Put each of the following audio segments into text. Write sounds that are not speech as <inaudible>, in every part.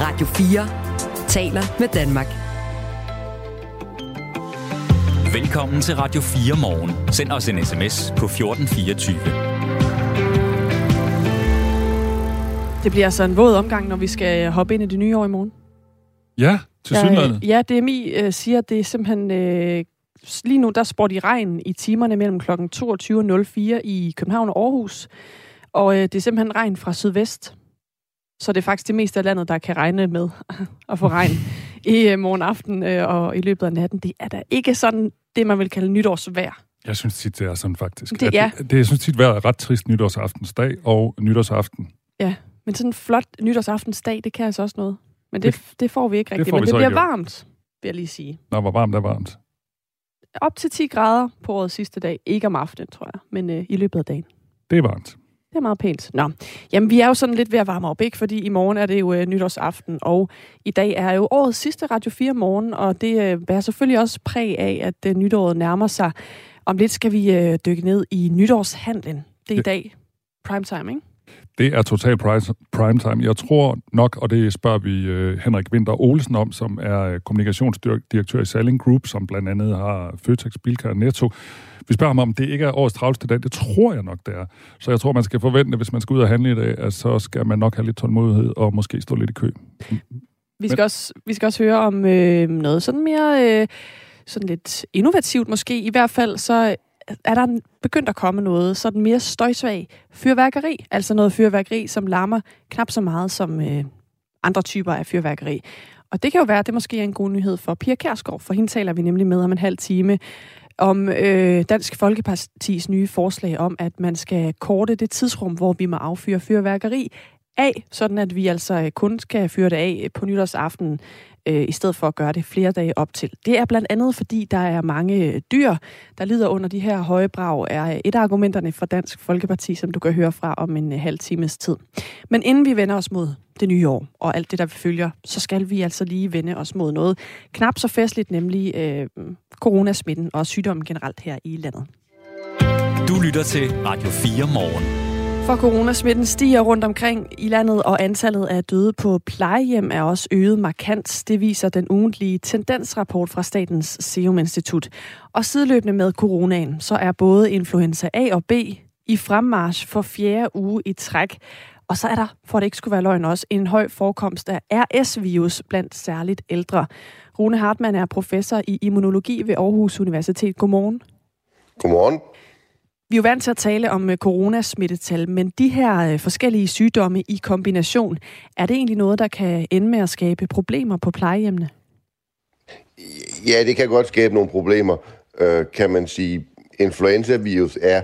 Radio 4 taler med Danmark. Velkommen til Radio 4 morgen. Send os en sms på 1424. Det bliver altså en våd omgang, når vi skal hoppe ind i det nye år i morgen. Ja, til synligheden. Ja, DMI øh, siger, at det er simpelthen... Øh, lige nu, der spår de regn i timerne mellem kl. 22.04 i København og Aarhus. Og øh, det er simpelthen regn fra sydvest. Så det er faktisk det meste af landet, der kan regne med <laughs> at få regn i øh, morgen aften øh, og i løbet af natten. Det er da ikke sådan det, man vil kalde nytårsvejr. Jeg synes tit, det er sådan faktisk. Det- ja. det, det, jeg synes tit, vejret er ret trist nytårsaftensdag og nytårsaften. Ja, men sådan en flot nytårsaftensdag, det kan altså også noget. Men det, det får vi ikke det rigtigt. får Men det bliver varmt, vil jeg lige sige. Når hvor varmt er varmt. Op til 10 grader på årets sidste dag. Ikke om aftenen, tror jeg, men øh, i løbet af dagen. Det er varmt. Det er meget pænt. Nå, jamen vi er jo sådan lidt ved at varme op, ikke? Fordi i morgen er det jo øh, nytårsaften, og i dag er jo årets sidste Radio 4 morgen, og det øh, bærer selvfølgelig også præg af, at øh, nytåret nærmer sig. Om lidt skal vi øh, dykke ned i nytårshandlen. Det er i dag primetime, ikke? Det er total price, prime time. Jeg tror nok, og det spørger vi øh, Henrik Winter Olsen om, som er øh, kommunikationsdirektør i Salling Group, som blandt andet har Føtex, Bilka og Netto. Vi spørger ham om, det ikke er årets travleste dag. Det tror jeg nok, det er. Så jeg tror, man skal forvente, hvis man skal ud og handle i dag, at så skal man nok have lidt tålmodighed og måske stå lidt i kø. Vi skal, også, vi skal også høre om øh, noget sådan mere øh, sådan lidt innovativt måske. I hvert fald så er der begyndt at komme noget sådan mere støjsvag fyrværkeri. Altså noget fyrværkeri, som larmer knap så meget som øh, andre typer af fyrværkeri. Og det kan jo være, at det måske er en god nyhed for Pia Kærsgaard, for hende taler vi nemlig med om en halv time om øh, Dansk Folkepartis nye forslag om, at man skal korte det tidsrum, hvor vi må affyre fyrværkeri af, sådan at vi altså øh, kun skal fyre det af øh, på nytårsaften, øh, i stedet for at gøre det flere dage op til. Det er blandt andet, fordi der er mange øh, dyr, der lider under de her høje brag, er et af argumenterne fra Dansk Folkeparti, som du kan høre fra om en halv times tid. Men inden vi vender os mod det nye år og alt det, der følger, så skal vi altså lige vende os mod noget knap så festligt, nemlig øh, coronasmitten og sygdommen generelt her i landet. Du lytter til Radio 4 morgen. For coronasmitten stiger rundt omkring i landet, og antallet af døde på plejehjem er også øget markant. Det viser den ugentlige tendensrapport fra Statens Serum Institut. Og sideløbende med coronaen, så er både influenza A og B i fremmarsch for fjerde uge i træk. Og så er der, for det ikke skulle være løgn også, en høj forekomst af RS-virus blandt særligt ældre. Rune Hartmann er professor i immunologi ved Aarhus Universitet. Godmorgen. Godmorgen. Vi er jo vant til at tale om øh, coronasmittetal, men de her øh, forskellige sygdomme i kombination, er det egentlig noget, der kan ende med at skabe problemer på plejehjemmene? Ja, det kan godt skabe nogle problemer, øh, kan man sige. Influenza-virus er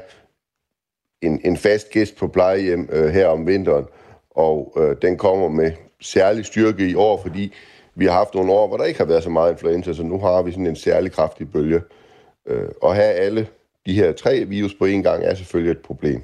en, en fast gæst på plejehjem øh, her om vinteren, og øh, den kommer med særlig styrke i år, fordi vi har haft nogle år, hvor der ikke har været så meget influenza, så nu har vi sådan en særlig kraftig bølge. Øh, og her alle de her tre virus på en gang er selvfølgelig et problem.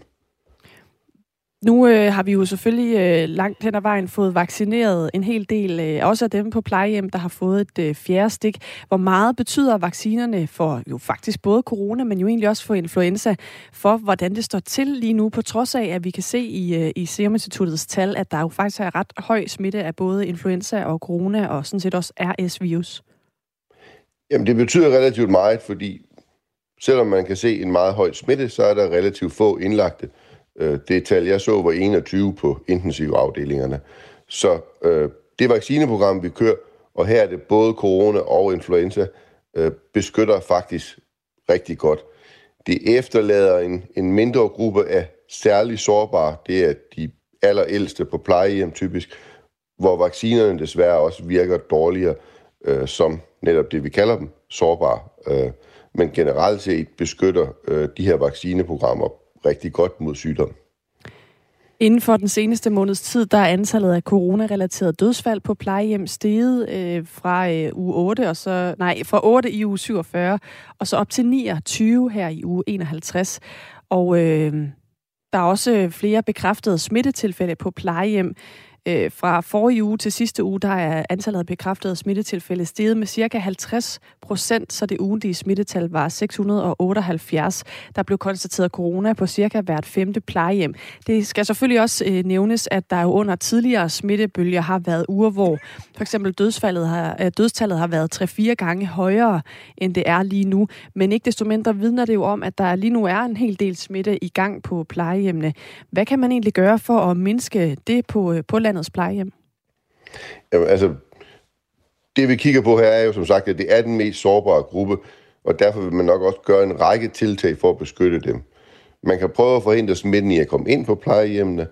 Nu øh, har vi jo selvfølgelig øh, langt hen ad vejen fået vaccineret en hel del, øh, også af dem på plejehjem, der har fået et øh, fjerde stik. Hvor meget betyder vaccinerne for jo faktisk både corona, men jo egentlig også for influenza, for hvordan det står til lige nu, på trods af, at vi kan se i, øh, i Serum Instituttets tal, at der jo faktisk er ret høj smitte af både influenza og corona, og sådan set også RS-virus. Jamen, det betyder relativt meget, fordi selvom man kan se en meget høj smitte, så er der relativt få indlagte. Øh, det tal, jeg så, var 21 på intensivafdelingerne. Så øh, det vaccineprogram, vi kører, og her er det både corona og influenza, øh, beskytter faktisk rigtig godt. Det efterlader en, en mindre gruppe af særligt sårbare, det er de allerældste på plejehjem typisk, hvor vaccinerne desværre også virker dårligere, øh, som netop det, vi kalder dem, sårbare. Øh, men generelt set beskytter øh, de her vaccineprogrammer rigtig godt mod sygdom. Inden for den seneste måneds tid, der er antallet af coronarelaterede dødsfald på plejehjem steget øh, fra øh, uge 8, og så, nej, fra 8 i uge 47, og så op til 29 her i uge 51. Og øh, der er også flere bekræftede smittetilfælde på plejehjem. Øh, fra forrige uge til sidste uge, der er antallet af bekræftede smittetilfælde steget med cirka 50 procent, så det ugentlige smittetal var 678. Der blev konstateret corona på cirka hvert femte plejehjem. Det skal selvfølgelig også øh, nævnes, at der jo under tidligere smittebølger har været uger, hvor for eksempel dødsfaldet har, øh, dødstallet har været 3-4 gange højere, end det er lige nu. Men ikke desto mindre vidner det jo om, at der lige nu er en hel del smitte i gang på plejehjemmene. Hvad kan man egentlig gøre for at mindske det på, øh, på landets plejehjem? Jamen, altså, det vi kigger på her er jo som sagt, at det er den mest sårbare gruppe, og derfor vil man nok også gøre en række tiltag for at beskytte dem. Man kan prøve at forhindre smitten i at komme ind på plejehjemmene.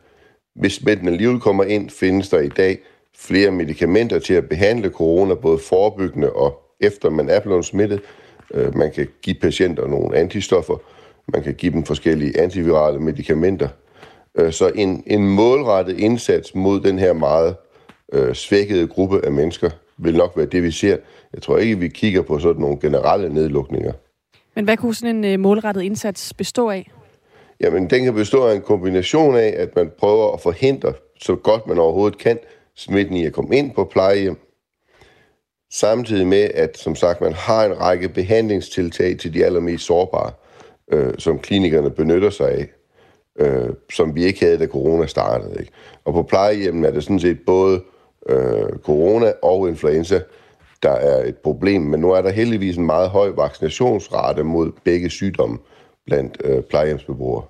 Hvis smitten alligevel kommer ind, findes der i dag flere medicamenter til at behandle corona, både forebyggende og efter man er blevet smittet. Øh, man kan give patienter nogle antistoffer, man kan give dem forskellige antivirale medicamenter. Øh, så en, en målrettet indsats mod den her meget øh, svækkede gruppe af mennesker vil nok være det, vi ser. Jeg tror ikke, vi kigger på sådan nogle generelle nedlukninger. Men hvad kunne sådan en øh, målrettet indsats bestå af? Jamen, den kan bestå af en kombination af, at man prøver at forhindre, så godt man overhovedet kan, smitten i at komme ind på plejehjem. Samtidig med, at som sagt, man har en række behandlingstiltag til de allermest sårbare, øh, som klinikerne benytter sig af, øh, som vi ikke havde, da corona startede. Ikke? Og på plejehjemmen er det sådan set både øh, corona og influenza, der er et problem. Men nu er der heldigvis en meget høj vaccinationsrate mod begge sygdomme blandt øh, plejehjemsbeboere.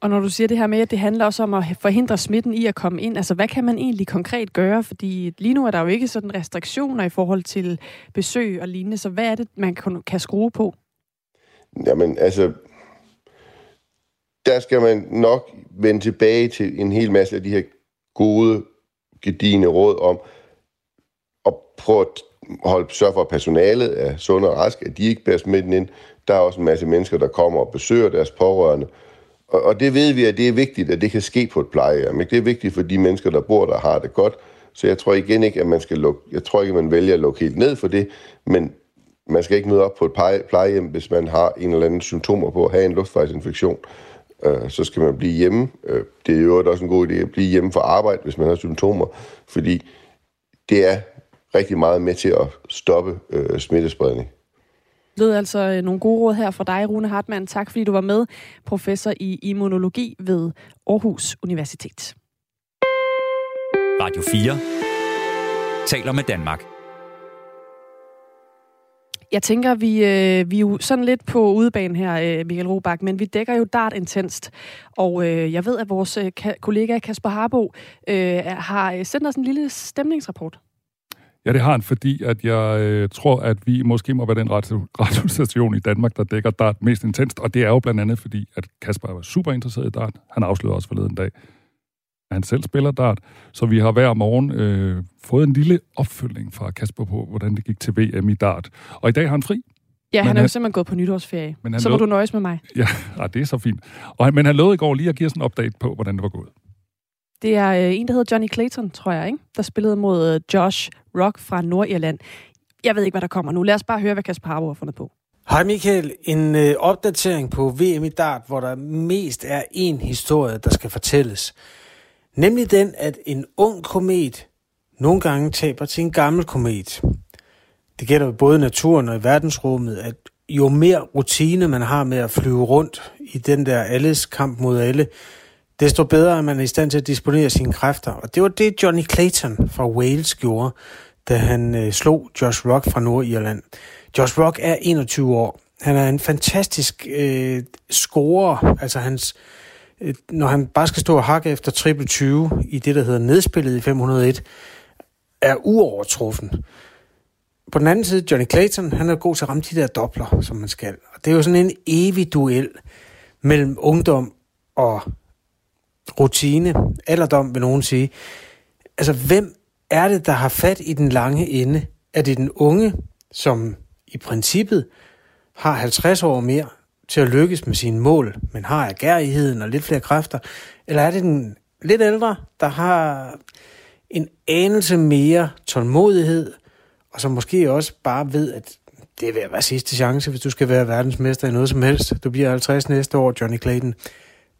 Og når du siger det her med, at det handler også om at forhindre smitten i at komme ind, altså hvad kan man egentlig konkret gøre? Fordi lige nu er der jo ikke sådan restriktioner i forhold til besøg og lignende, så hvad er det, man kan, kan skrue på? Jamen altså, der skal man nok vende tilbage til en hel masse af de her gode, gedigende råd om at prøve at holde, sørge for, at personalet er sund og rask, at de ikke bærer smitten ind. Der er også en masse mennesker, der kommer og besøger deres pårørende. Og, og det ved vi, at det er vigtigt, at det kan ske på et plejehjem. Det er vigtigt for de mennesker, der bor der har det godt. Så jeg tror igen ikke, at man skal lukke, jeg tror ikke, at man vælger at lukke helt ned for det, men man skal ikke møde op på et plejehjem, hvis man har en eller anden symptomer på at have en luftvejsinfektion. Øh, så skal man blive hjemme. Øh, det er jo også en god idé at blive hjemme for arbejde, hvis man har symptomer, fordi det er rigtig meget med til at stoppe øh, smittespredning. Det er altså øh, nogle gode råd her fra dig, Rune Hartmann. Tak fordi du var med, professor i immunologi ved Aarhus Universitet. Radio 4 taler med Danmark. Jeg tænker, vi, øh, vi er jo sådan lidt på udebane her, øh, Michael Robach, men vi dækker jo dart intenst. Og øh, jeg ved, at vores øh, kollega Kasper Harbo øh, har øh, sendt os en lille stemningsrapport. Ja, det har han, fordi at jeg øh, tror, at vi måske må være den radiostation i Danmark, der dækker dart mest intenst. Og det er jo blandt andet, fordi at Kasper var super interesseret i dart. Han afslørede også forleden dag, at han selv spiller dart. Så vi har hver morgen øh, fået en lille opfølgning fra Kasper på, hvordan det gik til VM i dart. Og i dag har han fri. Ja, han er jo simpelthen gået på nytårsferie. Men han så må du nøjes med mig. Ja, ja, det er så fint. Og, men han lovede i går lige at give os en update på, hvordan det var gået. Det er øh, en, der hedder Johnny Clayton, tror jeg, ikke? der spillede mod øh, Josh Rock fra Nordirland. Jeg ved ikke, hvad der kommer nu. Lad os bare høre, hvad Kasper Harbo har fundet på. Hej Michael, en øh, opdatering på VM i Dart, hvor der mest er en historie, der skal fortælles. Nemlig den, at en ung komet nogle gange taber til en gammel komet. Det gælder både i naturen og i verdensrummet, at jo mere rutine man har med at flyve rundt i den der alles kamp mod alle, desto bedre er man i stand til at disponere sine kræfter. Og det var det, Johnny Clayton fra Wales gjorde, da han øh, slog Josh Rock fra Nordirland. Josh Rock er 21 år. Han er en fantastisk øh, scorer. Altså hans, øh, når han bare skal stå og hakke efter triple 20 i det, der hedder nedspillet i 501, er uovertruffen. På den anden side, Johnny Clayton, han er god til at ramme de der dobler, som man skal. Og det er jo sådan en evig duel mellem ungdom og rutine, alderdom vil nogen sige. Altså, hvem er det, der har fat i den lange ende? Er det den unge, som i princippet har 50 år mere til at lykkes med sine mål, men har agerigheden og lidt flere kræfter? Eller er det den lidt ældre, der har en anelse mere tålmodighed, og som måske også bare ved, at det er ved at være sidste chance, hvis du skal være verdensmester i noget som helst. Du bliver 50 næste år, Johnny Clayton.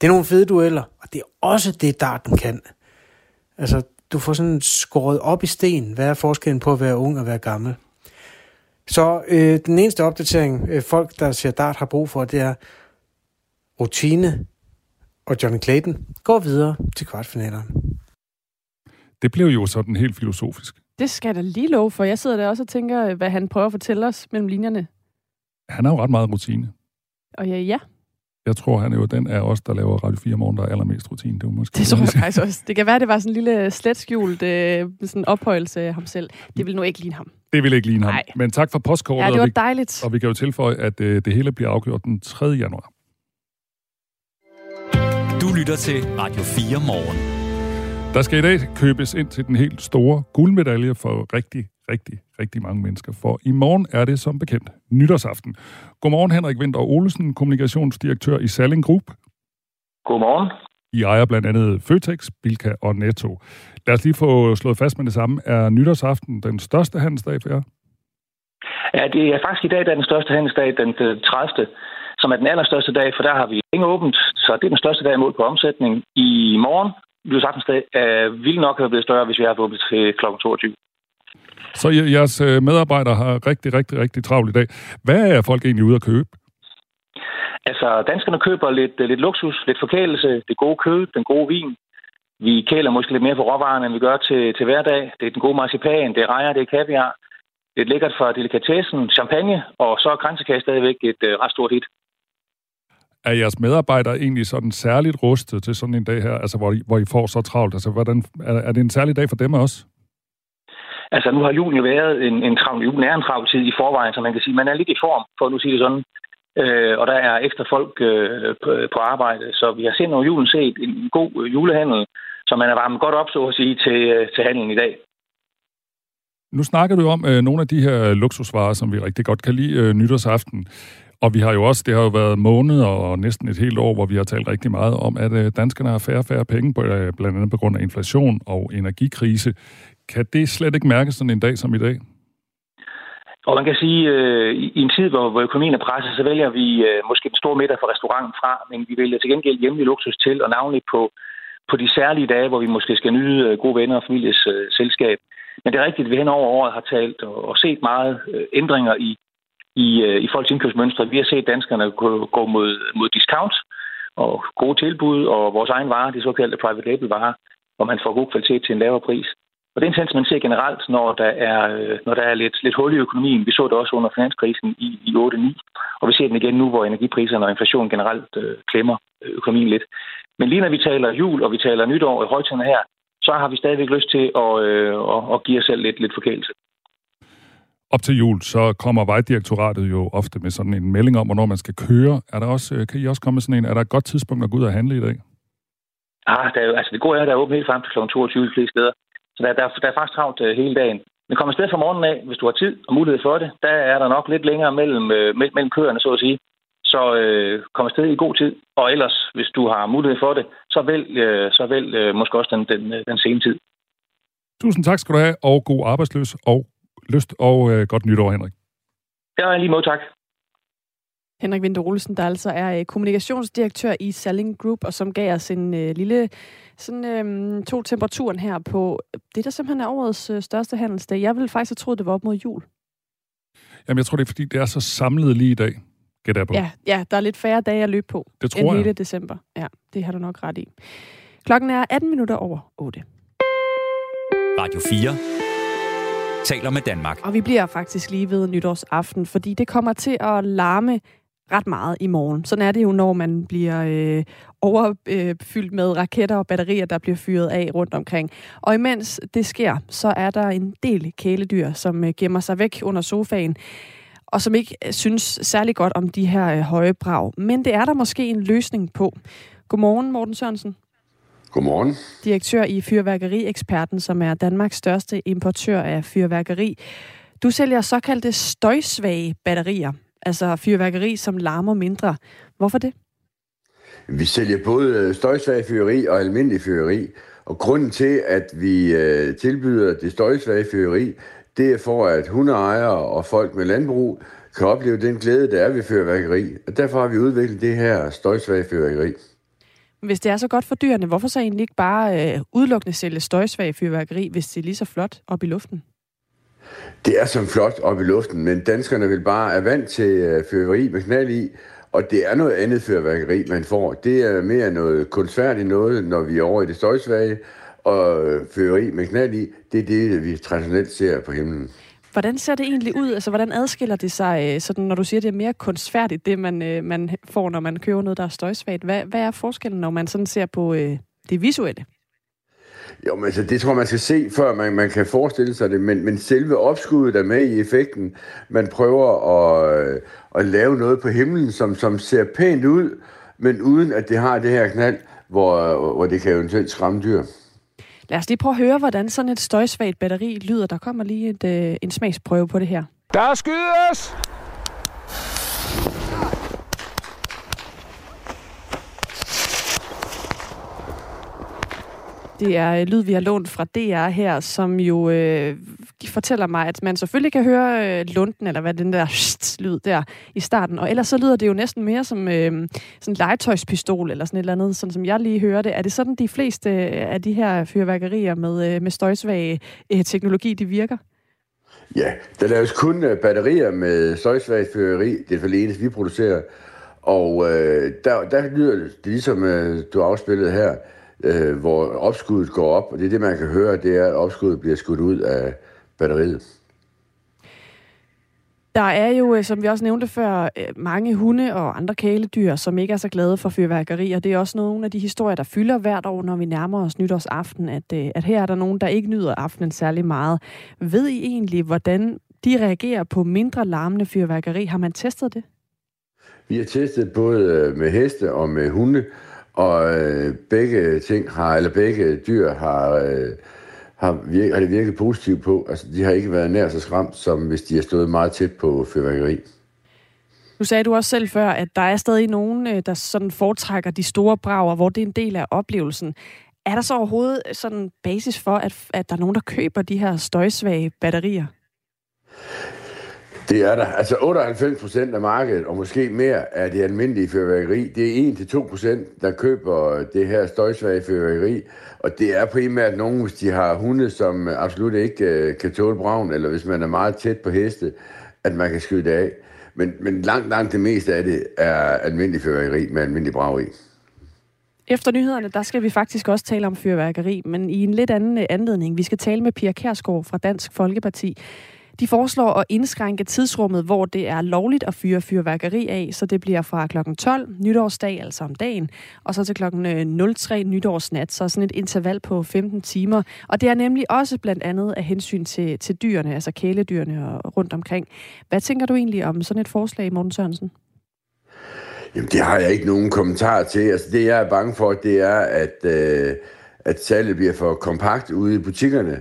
Det er nogle fede dueller, og det er også det, darten kan. Altså, du får sådan skåret op i sten, hvad er forskellen på at være ung og være gammel. Så øh, den eneste opdatering, øh, folk, der ser dart, har brug for, det er rutine, og Johnny Clayton går videre til kvartfinalerne. Det blev jo sådan helt filosofisk. Det skal jeg da lige love for. Jeg sidder der også og tænker, hvad han prøver at fortælle os mellem linjerne. Han har jo ret meget rutine. Og ja, ja. Jeg tror, han er jo den af os, der laver Radio 4 morgen, der er allermest rutine. Det, var måske det tror jeg faktisk også. Det kan være, det var sådan en lille slet skjult øh, sådan ophøjelse af ham selv. Det vil nu ikke ligne ham. Det vil ikke ligne ham. Nej. Men tak for postkortet. Ja, det var dejligt. Og vi, og vi kan jo tilføje, at øh, det hele bliver afgjort den 3. januar. Du lytter til Radio 4 morgen. Der skal i dag købes ind til den helt store guldmedalje for rigtig, rigtig, rigtig mange mennesker. For i morgen er det som bekendt nytårsaften. Godmorgen Henrik Winter Olesen, kommunikationsdirektør i Salling Group. Godmorgen. I ejer blandt andet Føtex, Bilka og Netto. Lad os lige få slået fast med det samme. Er nytårsaften den største handelsdag for jer? Ja, det er faktisk i dag, der er den største handelsdag, den 30 som er den allerstørste dag, for der har vi ikke åbent, så det er den største dag mål på omsætning. I morgen, nytårsaftensdag, er vil nok have blevet større, hvis vi har åbent til kl. 22. Så jeres øh, medarbejdere har rigtig, rigtig, rigtig travlt i dag. Hvad er folk egentlig ude at købe? Altså, danskerne køber lidt, øh, lidt luksus, lidt forkælelse, det gode kød, den gode vin. Vi kæler måske lidt mere for råvarerne, end vi gør til, til hverdag. Det er den gode marcipan, det er rejer, det er kaviar. Det er lækkert for delikatessen, champagne, og så er kransekage stadigvæk et uh, ret stort hit. Er jeres medarbejdere egentlig sådan særligt rustet til sådan en dag her, altså hvor I, hvor I får så travlt? Altså, hvordan, er, er det en særlig dag for dem også? Altså, nu har julen jo været en, en travl, julen er en travl tid i forvejen, så man kan sige, man er lidt i form, for at nu sige det sådan. Øh, og der er ekstra folk øh, på, på arbejde, så vi har set over julen set en god øh, julehandel, så man er varmet godt op, så at sige, til, øh, til handelen i dag. Nu snakker du om øh, nogle af de her luksusvarer, som vi rigtig godt kan lide øh, nytårsaften. Og vi har jo også, det har jo været måneder og næsten et helt år, hvor vi har talt rigtig meget om, at øh, danskerne har færre og færre penge, på, øh, blandt andet på grund af inflation og energikrise. Kan det slet ikke mærkes sådan en dag som i dag? Og man kan sige, øh, i en tid, hvor, hvor økonomien er presset, så vælger vi øh, måske den store middag fra restauranten fra, men vi vælger til gengæld hjemlig luksus til, og navnligt på, på de særlige dage, hvor vi måske skal nyde øh, gode venner og families øh, selskab. Men det er rigtigt, at vi hen over året har talt og, og set meget øh, ændringer i, i, øh, i folks indkøbsmønstre. Vi har set danskerne gå, gå mod, mod discount og gode tilbud, og vores egen varer, de såkaldte private label varer, hvor man får god kvalitet til en lavere pris. Og det er en tendens, man ser generelt, når der er, øh, når der er lidt, lidt hul i økonomien. Vi så det også under finanskrisen i, i 8-9, og vi ser den igen nu, hvor energipriserne og inflationen generelt øh, klemmer øh, økonomien lidt. Men lige når vi taler jul, og vi taler nytår i højtiderne her, så har vi stadigvæk lyst til at, øh, at, at give os selv lidt, lidt forkælelse. Op til jul, så kommer Vejdirektoratet jo ofte med sådan en melding om, hvornår man skal køre. Er der også, øh, kan I også komme med sådan en, er der et godt tidspunkt at gå ud og handle i dag? Ah, der er jo, altså det gode er, at der er åbent helt frem til kl. 22 de fleste steder. Så der, der, der er faktisk travlt uh, hele dagen. Men kom afsted fra morgenen af, hvis du har tid og mulighed for det. Der er der nok lidt længere mellem, uh, mellem køerne, så at sige. Så uh, kom afsted i god tid. Og ellers, hvis du har mulighed for det, så vælg, uh, så vælg uh, måske også den, den, den sene tid. Tusind tak skal du have, og god arbejdsløs og lyst, og uh, godt nytår, Henrik. Ja, lige måde, tak. Henrik Winter Olsen, der altså er kommunikationsdirektør i Selling Group, og som gav os en øh, lille sådan, øh, to temperaturen her på det, der simpelthen er årets øh, største handelsdag. Jeg ville faktisk have troet, det var op mod jul. Jamen, jeg tror, det er, fordi det er så samlet lige i dag, gætter jeg på. Ja, ja, der er lidt færre dage at løbe på det tror end jeg. hele december. Ja, det har du nok ret i. Klokken er 18 minutter over 8. Radio 4 taler med Danmark. Og vi bliver faktisk lige ved nytårsaften, fordi det kommer til at larme ret meget i morgen. Sådan er det jo, når man bliver øh, overfyldt øh, med raketter og batterier, der bliver fyret af rundt omkring. Og imens det sker, så er der en del kæledyr, som øh, gemmer sig væk under sofaen, og som ikke øh, synes særlig godt om de her øh, høje brag. Men det er der måske en løsning på. Godmorgen, Morten Sørensen. Godmorgen. Direktør i Fyrværkerieksperten, som er Danmarks største importør af fyrværkeri. Du sælger såkaldte støjsvage batterier, altså fyrværkeri, som larmer mindre. Hvorfor det? Vi sælger både støjsvage fyrværkeri og almindelig fyrværkeri. Og grunden til, at vi øh, tilbyder det støjsvage fyrværkeri, det er for, at hundeejere og folk med landbrug kan opleve den glæde, der er ved fyrværkeri. Og derfor har vi udviklet det her støjsvage fyrværkeri. Hvis det er så godt for dyrene, hvorfor så egentlig ikke bare øh, udelukkende sælge støjsvag fyrværkeri, hvis det er lige så flot op i luften? Det er som flot op i luften, men danskerne vil bare er vant til øh, fyrværkeri med knald i, og det er noget andet fyrværkeri, man får. Det er mere noget kunstfærdigt noget, når vi er over i det støjsvage, og fyrværkeri med knald i, det er det, vi traditionelt ser på himlen. Hvordan ser det egentlig ud? Altså, hvordan adskiller det sig, øh, sådan, når du siger, det er mere kunstfærdigt, det man, øh, man får, når man køber noget, der er støjsvagt? Hvad, hvad er forskellen, når man sådan ser på øh, det visuelle? Jo, men altså, det tror man skal se, før man, man kan forestille sig det, men, men selve opskuddet er med i effekten. Man prøver at, øh, at lave noget på himlen, som, som ser pænt ud, men uden at det har det her knald, hvor, hvor det kan eventuelt skræmme dyr. Lad os lige prøve at høre, hvordan sådan et støjsvagt batteri lyder. Der kommer lige et, øh, en smagsprøve på det her. Der skydes! Det er øh, lyd, vi har lånt fra DR her, som jo øh, fortæller mig, at man selvfølgelig kan høre øh, lunden, eller hvad den der lyd der i starten. Og ellers så lyder det jo næsten mere som øh, sådan en legetøjspistol, eller sådan et eller andet, sådan som jeg lige hører det. Er det sådan, de fleste øh, af de her fyrværkerier med, øh, med støjsvag øh, teknologi, de virker? Ja, der laves kun øh, batterier med støjsvagt fyrværkeri. Det er for det eneste, vi producerer. Og øh, der, der lyder det ligesom, øh, du afspillede her, øh, hvor opskuddet går op, og det er det, man kan høre, det er, at opskuddet bliver skudt ud af batteriet. Der er jo, øh, som vi også nævnte før, øh, mange hunde og andre kæledyr, som ikke er så glade for fyrværkeri, og det er også nogle af de historier, der fylder hvert år, når vi nærmer os nytårsaften, at, øh, at her er der nogen, der ikke nyder aftenen særlig meget. Ved I egentlig, hvordan de reagerer på mindre larmende fyrværkeri? Har man testet det? Vi har testet både med heste og med hunde, og øh, begge ting har, eller begge dyr har, øh, har, virket, har det virket positivt på. Altså, de har ikke været nær så skræmt, som hvis de har stået meget tæt på fyrværkeri. Nu sagde du også selv før, at der er stadig nogen, øh, der sådan foretrækker de store brager, hvor det er en del af oplevelsen. Er der så overhovedet sådan basis for, at, at der er nogen, der køber de her støjsvage batterier? Det er der. Altså 98 procent af markedet, og måske mere af det almindelige fyrværkeri, det er 1-2 procent, der køber det her støjsvage fyrværkeri. Og det er primært nogen, hvis de har hunde, som absolut ikke øh, kan tåle braven, eller hvis man er meget tæt på heste, at man kan skyde det af. Men, men langt, langt det meste af det er almindelig fyrværkeri med almindelig brag i. Efter nyhederne, der skal vi faktisk også tale om fyrværkeri, men i en lidt anden øh, anledning. Vi skal tale med Pia Kærsgaard fra Dansk Folkeparti. De foreslår at indskrænke tidsrummet, hvor det er lovligt at fyre fyrværkeri af, så det bliver fra kl. 12 nytårsdag, altså om dagen, og så til kl. 03 øh, nytårsnat, så sådan et interval på 15 timer. Og det er nemlig også blandt andet af hensyn til, til dyrene, altså kæledyrene og rundt omkring. Hvad tænker du egentlig om sådan et forslag, Morten Sørensen? Jamen, det har jeg ikke nogen kommentar til. Altså, det jeg er bange for, det er, at, øh, at salget bliver for kompakt ude i butikkerne.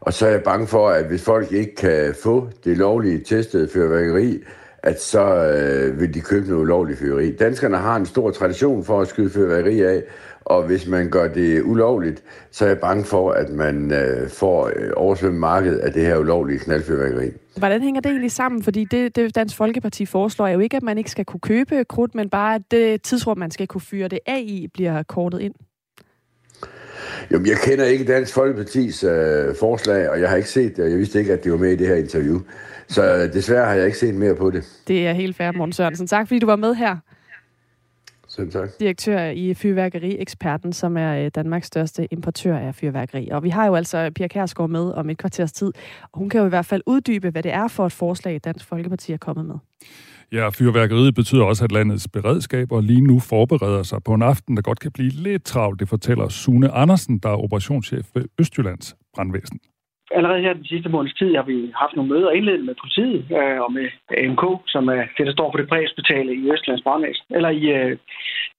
Og så er jeg bange for, at hvis folk ikke kan få det lovlige testede fyrværkeri, at så øh, vil de købe noget ulovligt fyrværkeri. Danskerne har en stor tradition for at skyde fyrværkeri af, og hvis man gør det ulovligt, så er jeg bange for, at man øh, får øh, oversvømmet markedet af det her ulovlige knaldfyrværkeri. Hvordan hænger det egentlig sammen? Fordi det, det Dansk Folkeparti foreslår er jo ikke, at man ikke skal kunne købe krudt, men bare at det tidsrum, man skal kunne fyre det af i, bliver kortet ind. Jamen, jeg kender ikke Dansk Folkepartis øh, forslag, og jeg har ikke set det, og jeg vidste ikke, at det var med i det her interview. Så øh, desværre har jeg ikke set mere på det. Det er helt fair, Morten Sørensen. Tak, fordi du var med her. Selv tak. Direktør i Fyrværkeri-eksperten, som er øh, Danmarks største importør af fyrværkeri. Og vi har jo altså Pia Kærsgaard med om et kvarters tid, og hun kan jo i hvert fald uddybe, hvad det er for et forslag, Dansk Folkeparti er kommet med. Ja, fyrværkeriet betyder også, at landets beredskaber lige nu forbereder sig på en aften, der godt kan blive lidt travlt. Det fortæller Sune Andersen, der er operationschef ved Østjyllands brandvæsen. Allerede her den sidste måneds tid har vi haft nogle møder indledende med politiet øh, og med AMK, som er det, der står for det præhospitale i Østlands brandvæsen, eller i, øh,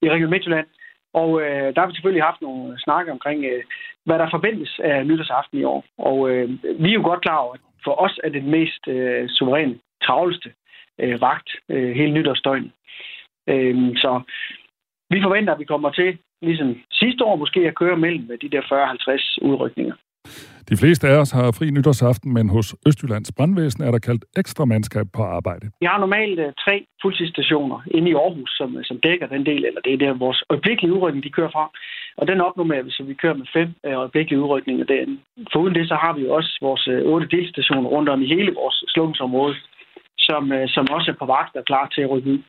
i Region Midtjylland. Og øh, der har vi selvfølgelig haft nogle snakke omkring, øh, hvad der forventes af nytårsaften i år. Og øh, vi er jo godt klar over, at for os er det den mest øh, suveræne, travleste øh, vagt øh, hele nytårsdøgn. Øh, så vi forventer, at vi kommer til, ligesom sidste år måske, at køre mellem de der 40-50 udrykninger. De fleste af os har fri nytårsaften, men hos Østjyllands Brandvæsen er der kaldt ekstra mandskab på arbejde. Vi har normalt uh, tre fuldtidsstationer inde i Aarhus, som, som dækker den del, eller det er der, vores øjeblikkelige udrykning, de kører fra. Og den opnummerer vi, så vi kører med fem uh, øjeblikkelige udrykninger derinde. Foruden det, så har vi jo også vores uh, otte delstationer rundt om i hele vores slukningsområde, som, uh, som også er på vagt og klar til at rykke ud.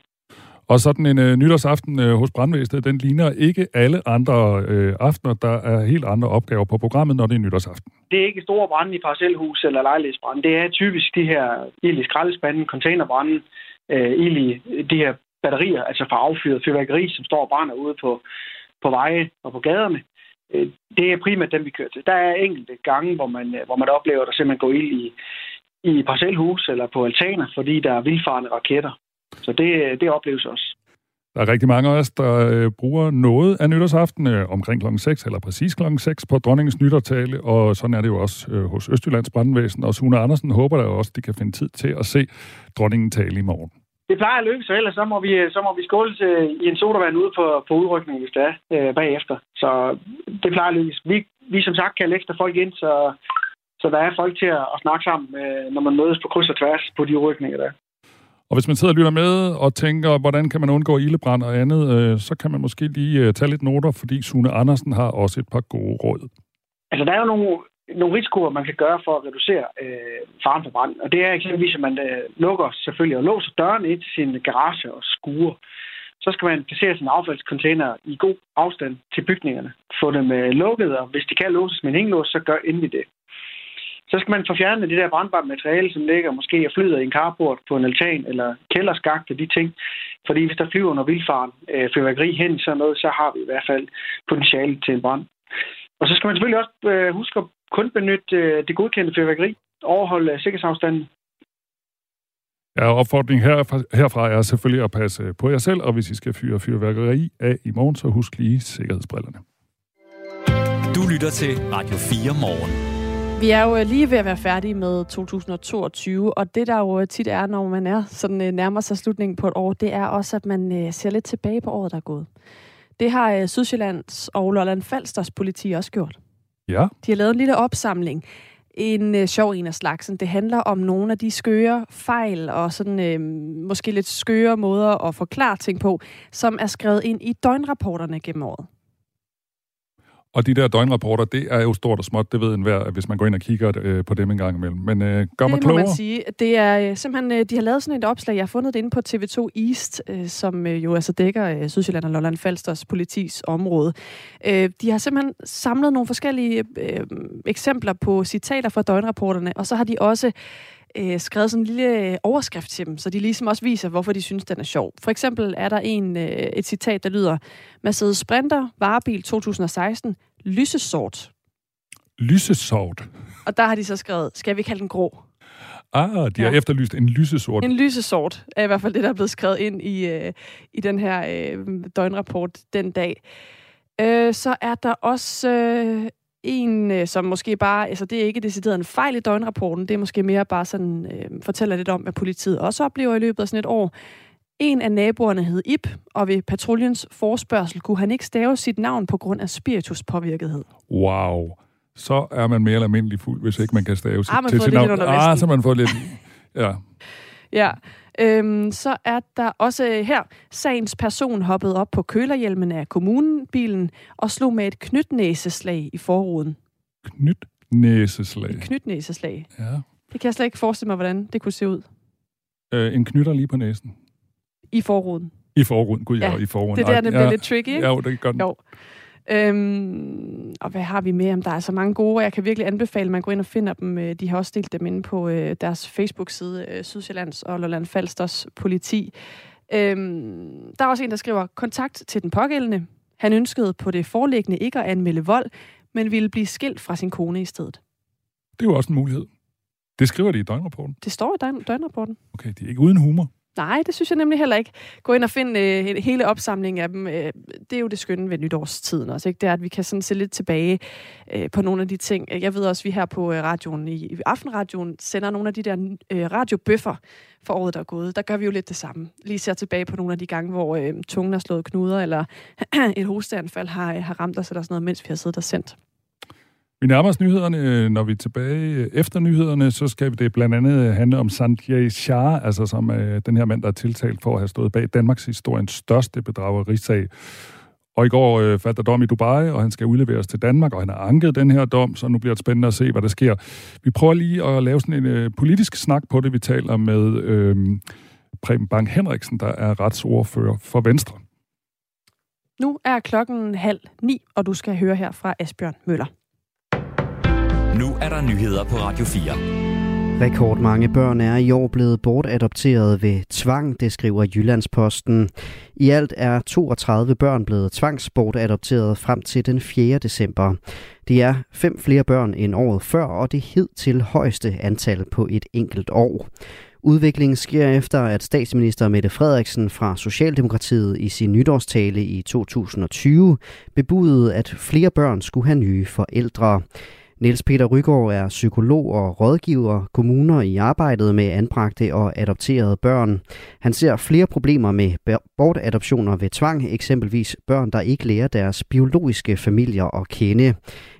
Og sådan en øh, nytårsaften øh, hos brandvæsenet, den ligner ikke alle andre øh, aftener. Der er helt andre opgaver på programmet, når det er nytårsaften. Det er ikke store brænde i parcelhus eller lejlighedsbrænde. Det er typisk de her ild i skraldespanden, containerbrænde, øh, ild i de her batterier, altså fra affyret fyrværkeri, som står og brænder ude på, på veje og på gaderne. Øh, det er primært dem, vi kører til. Der er enkelte gange, hvor man, øh, hvor man oplever, at der simpelthen går ild i, i parcelhus eller på altaner, fordi der er vildfarende raketter. Så det, det opleves også. Der er rigtig mange af os, der øh, bruger noget af nytårsaften øh, omkring kl. 6, eller præcis kl. 6 på dronningens nytårtale, og sådan er det jo også øh, hos Østjyllands Brandvæsen. Og Sune Andersen håber der også, de kan finde tid til at se dronningen tale i morgen. Det plejer at lykkes, ellers så må vi, så må vi skåle til, i en sodavand ude på, på udrykning, hvis det er, øh, bagefter. Så det plejer at lykkes. Vi, vi som sagt kan ekstra folk ind, så, så der er folk til at, at snakke sammen, øh, når man mødes på kryds og tværs på de udrykninger, der og hvis man sidder og lytter med og tænker, hvordan kan man undgå ildebrand og andet, øh, så kan man måske lige øh, tage lidt noter, fordi Sune Andersen har også et par gode råd. Altså, der er jo nogle, nogle risikoer, man kan gøre for at reducere øh, faren for brand. Og det er eksempelvis, at man øh, lukker selvfølgelig og låser døren ind til sin garage og skure. Så skal man placere sin affaldscontainer i god afstand til bygningerne. Få dem øh, lukket, og hvis de kan låses med en hængelås, så gør endelig det. Så skal man få fjernet det der brandbare materiale, som ligger måske og flyder i en carport på en altan eller kælderskagt og de ting. Fordi hvis der flyver noget vildfaren øh, fyrværkeri hen sådan noget, så har vi i hvert fald potentiale til en brand. Og så skal man selvfølgelig også øh, huske at kun benytte øh, det godkendte fyrværkeri, overholde øh, sikkerhedsafstanden. Ja, opfordringen her, herfra er selvfølgelig at passe på jer selv, og hvis I skal fyre fyrværkeri af i morgen, så husk lige sikkerhedsbrillerne. Du lytter til Radio 4 morgen. Vi er jo øh, lige ved at være færdige med 2022, og det der jo øh, tit er, når man er sådan øh, nærmer sig slutningen på et år, det er også, at man ser lidt tilbage på året, der er gået. Det har Sydsjællands og Lolland Falsters politi også gjort. Ja. De har lavet en lille opsamling. En uh, sjov en af slagsen. Det handler om nogle af de skøre fejl og sådan uh, måske lidt skøre måder at forklare ting på, som er skrevet ind i døgnrapporterne gennem året. Og de der døgnrapporter, det er jo stort og småt, det ved enhver, hvis man går ind og kigger øh, på dem en gang imellem. Men øh, gør mig klogere. Det må man sige. Det er øh, simpelthen, øh, de har lavet sådan et opslag, jeg har fundet det inde på TV2 East, øh, som øh, jo altså dækker øh, Sydsjælland og Lolland Falsters politis område. Øh, de har simpelthen samlet nogle forskellige øh, eksempler på citater fra døgnrapporterne, og så har de også øh, skrevet sådan en lille overskrift til dem, så de ligesom også viser, hvorfor de synes, den er sjov. For eksempel er der en, øh, et citat, der lyder, Mercedes Sprinter, varebil 2016, lysesort. Lysesort? Og der har de så skrevet, skal vi kalde den grå? Ah, de har ja. efterlyst en lysesort. En lysesort er i hvert fald det, der er blevet skrevet ind i, øh, i den her øh, døgnrapport den dag. Øh, så er der også øh, en, øh, som måske bare, altså det er ikke decideret en fejl i døgnrapporten, det er måske mere bare sådan, øh, fortæller lidt om, hvad politiet også oplever i løbet af sådan et år. En af naboerne hed Ip, og ved patruljens forspørgsel kunne han ikke stave sit navn på grund af spirituspåvirkethed. Wow. Så er man mere eller mindre fuld, hvis ikke man kan stave sit, til sit navn. Ah, så man får lidt... <laughs> Ja. ja. Øhm, så er der også her, sagens person hoppede op på kølerhjelmen af kommunenbilen og slog med et knytnæseslag i forruden. Knytnæseslag? Et knytnæseslag. Ja. Det kan jeg slet ikke forestille mig, hvordan det kunne se ud. Øh, en knytter lige på næsen. I forruden. I forruden, gud ja, ja i forruden. Det er der, det bliver ja, lidt tricky, ikke? Ja, det gør den. Jo. Øhm, og hvad har vi med? Jamen, der er så mange gode, og jeg kan virkelig anbefale, at man går ind og finder dem. Øh, de har også delt dem inde på øh, deres Facebook-side, øh, Sydsjællands og Lolland Falsters politi. Øhm, der er også en, der skriver, kontakt til den pågældende. Han ønskede på det foreliggende ikke at anmelde vold, men ville blive skilt fra sin kone i stedet. Det er jo også en mulighed. Det skriver de i døgnrapporten. Det står i døgnrapporten. Okay, de er ikke uden humor. Nej, det synes jeg nemlig heller ikke. Gå ind og find øh, hele opsamlingen af dem. Øh, det er jo det skønne ved nytårstiden også. Ikke? Det er, at vi kan sådan se lidt tilbage øh, på nogle af de ting. Jeg ved også, at vi her på øh, radioen, i, i Aftenradioen, sender nogle af de der øh, radiobøffer for året, der er gået. Der gør vi jo lidt det samme. Lige ser tilbage på nogle af de gange, hvor øh, tungen har slået knuder, eller <clears throat> et hosteanfald har, øh, har ramt os, eller sådan noget, mens vi har siddet og sendt. Vi nærmer os nyhederne. Øh, når vi er tilbage øh, efter nyhederne, så skal det blandt andet øh, handle om Sanjay Shah, altså som er den her mand, der er tiltalt for at have stået bag Danmarks historiens største bedragerisag. Og i går øh, faldt der dom i Dubai, og han skal udleveres til Danmark, og han har anket den her dom, så nu bliver det spændende at se, hvad der sker. Vi prøver lige at lave sådan en øh, politisk snak på det. Vi taler med øh, Preben Bang Henriksen, der er retsordfører for Venstre. Nu er klokken halv ni, og du skal høre her fra Asbjørn Møller. Nu er der nyheder på Radio 4. Rekordmange børn er i år blevet bortadopteret ved tvang, det skriver Jyllandsposten. I alt er 32 børn blevet tvangsbortadopteret frem til den 4. december. Det er fem flere børn end året før, og det hed til højeste antal på et enkelt år. Udviklingen sker efter, at statsminister Mette Frederiksen fra Socialdemokratiet i sin nytårstale i 2020 bebudede, at flere børn skulle have nye forældre. Niels Peter Rygaard er psykolog og rådgiver kommuner i arbejdet med anbragte og adopterede børn. Han ser flere problemer med bortadoptioner ved tvang, eksempelvis børn, der ikke lærer deres biologiske familier at kende.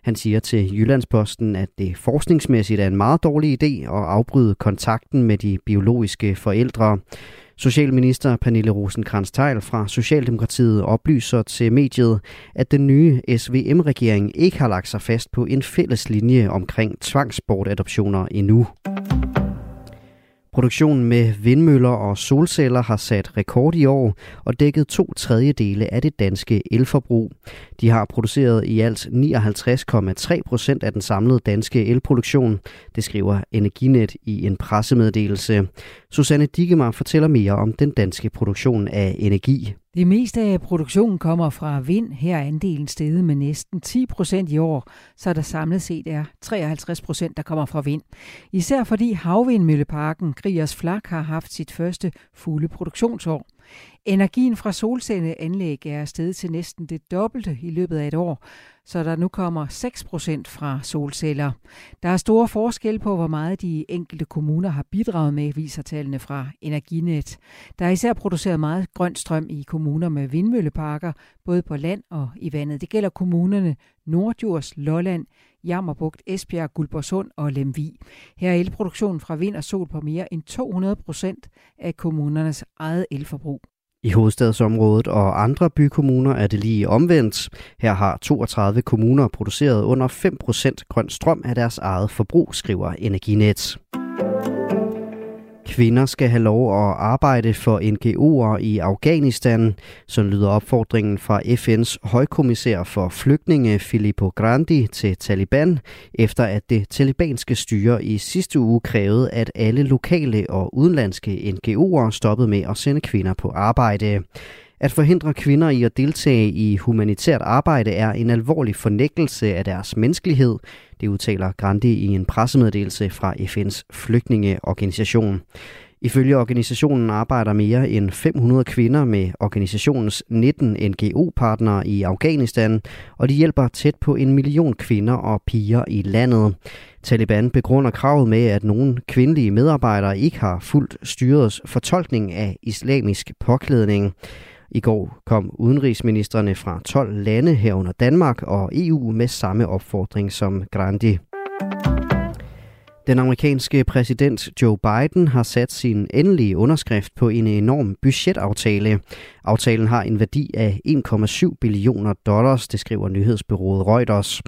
Han siger til Jyllandsposten, at det forskningsmæssigt er en meget dårlig idé at afbryde kontakten med de biologiske forældre. Socialminister Pernille rosenkrantz teil fra Socialdemokratiet oplyser til mediet, at den nye SVM-regering ikke har lagt sig fast på en fælles linje omkring tvangsbortadoptioner endnu. Produktionen med vindmøller og solceller har sat rekord i år og dækket to tredjedele af det danske elforbrug. De har produceret i alt 59,3 procent af den samlede danske elproduktion, det skriver Energinet i en pressemeddelelse. Susanne Digemar fortæller mere om den danske produktion af energi. Det meste af produktionen kommer fra vind. Her er andelen steget med næsten 10 procent i år, så der samlet set er 53 procent, der kommer fra vind. Især fordi havvindmølleparken Griers Flak har haft sit første fulde produktionsår. Energien fra solcelleanlæg er steget til næsten det dobbelte i løbet af et år, så der nu kommer 6 procent fra solceller. Der er store forskel på, hvor meget de enkelte kommuner har bidraget med, viser tallene fra Energinet. Der er især produceret meget grøn strøm i kommuner med vindmølleparker, både på land og i vandet. Det gælder kommunerne Nordjurs, Lolland, Jammerbugt, Esbjerg, Guldborgsund og Lemvi. Her er elproduktionen fra vind og sol på mere end 200 procent af kommunernes eget elforbrug. I hovedstadsområdet og andre bykommuner er det lige omvendt. Her har 32 kommuner produceret under 5% grøn strøm af deres eget forbrug, skriver Energinet. Kvinder skal have lov at arbejde for NGO'er i Afghanistan, så lyder opfordringen fra FN's højkommissær for flygtninge Filippo Grandi til Taliban, efter at det talibanske styre i sidste uge krævede, at alle lokale og udenlandske NGO'er stoppede med at sende kvinder på arbejde. At forhindre kvinder i at deltage i humanitært arbejde er en alvorlig fornægtelse af deres menneskelighed, det udtaler Grandi i en pressemeddelelse fra FN's flygtningeorganisation. Ifølge organisationen arbejder mere end 500 kvinder med organisationens 19 NGO-partnere i Afghanistan, og de hjælper tæt på en million kvinder og piger i landet. Taliban begrunder kravet med, at nogle kvindelige medarbejdere ikke har fuldt styrets fortolkning af islamisk påklædning. I går kom udenrigsministerne fra 12 lande herunder Danmark og EU med samme opfordring som Grandi. Den amerikanske præsident Joe Biden har sat sin endelige underskrift på en enorm budgetaftale. Aftalen har en værdi af 1,7 billioner dollars, det skriver nyhedsbyrået Reuters.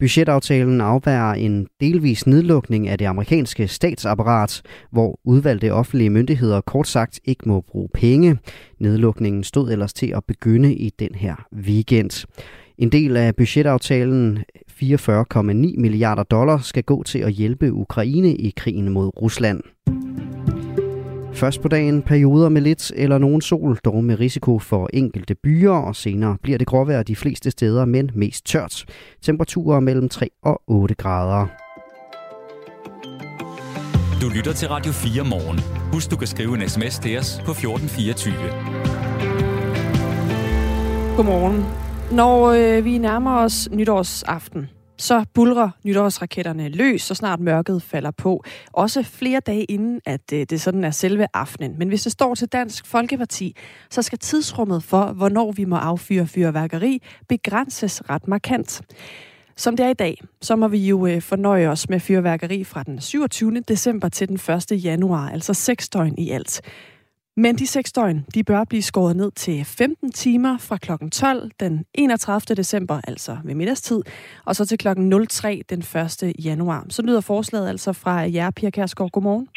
Budgetaftalen afværer en delvis nedlukning af det amerikanske statsapparat, hvor udvalgte offentlige myndigheder kort sagt ikke må bruge penge. Nedlukningen stod ellers til at begynde i den her weekend. En del af budgetaftalen, 44,9 milliarder dollars, skal gå til at hjælpe Ukraine i krigen mod Rusland. Først på dagen perioder med lidt eller nogen sol, dog med risiko for enkelte byer, og senere bliver det gråvejr de fleste steder, men mest tørt. Temperaturer mellem 3 og 8 grader. Du lytter til Radio 4 morgen. Husk, du kan skrive en sms til os på 1424. Godmorgen. Når øh, vi nærmer os nytårsaften, så bulrer nytårsraketterne løs, så snart mørket falder på. Også flere dage inden, at øh, det sådan er selve aftenen. Men hvis det står til Dansk Folkeparti, så skal tidsrummet for, hvornår vi må affyre fyrværkeri, begrænses ret markant. Som det er i dag, så må vi jo øh, fornøje os med fyrværkeri fra den 27. december til den 1. januar, altså seks døgn i alt. Men de seks døgn, de bør blive skåret ned til 15 timer fra kl. 12 den 31. december, altså ved middagstid, og så til kl. 03 den 1. januar. Så lyder forslaget altså fra jer, Pia Kærsgaard. Godmorgen.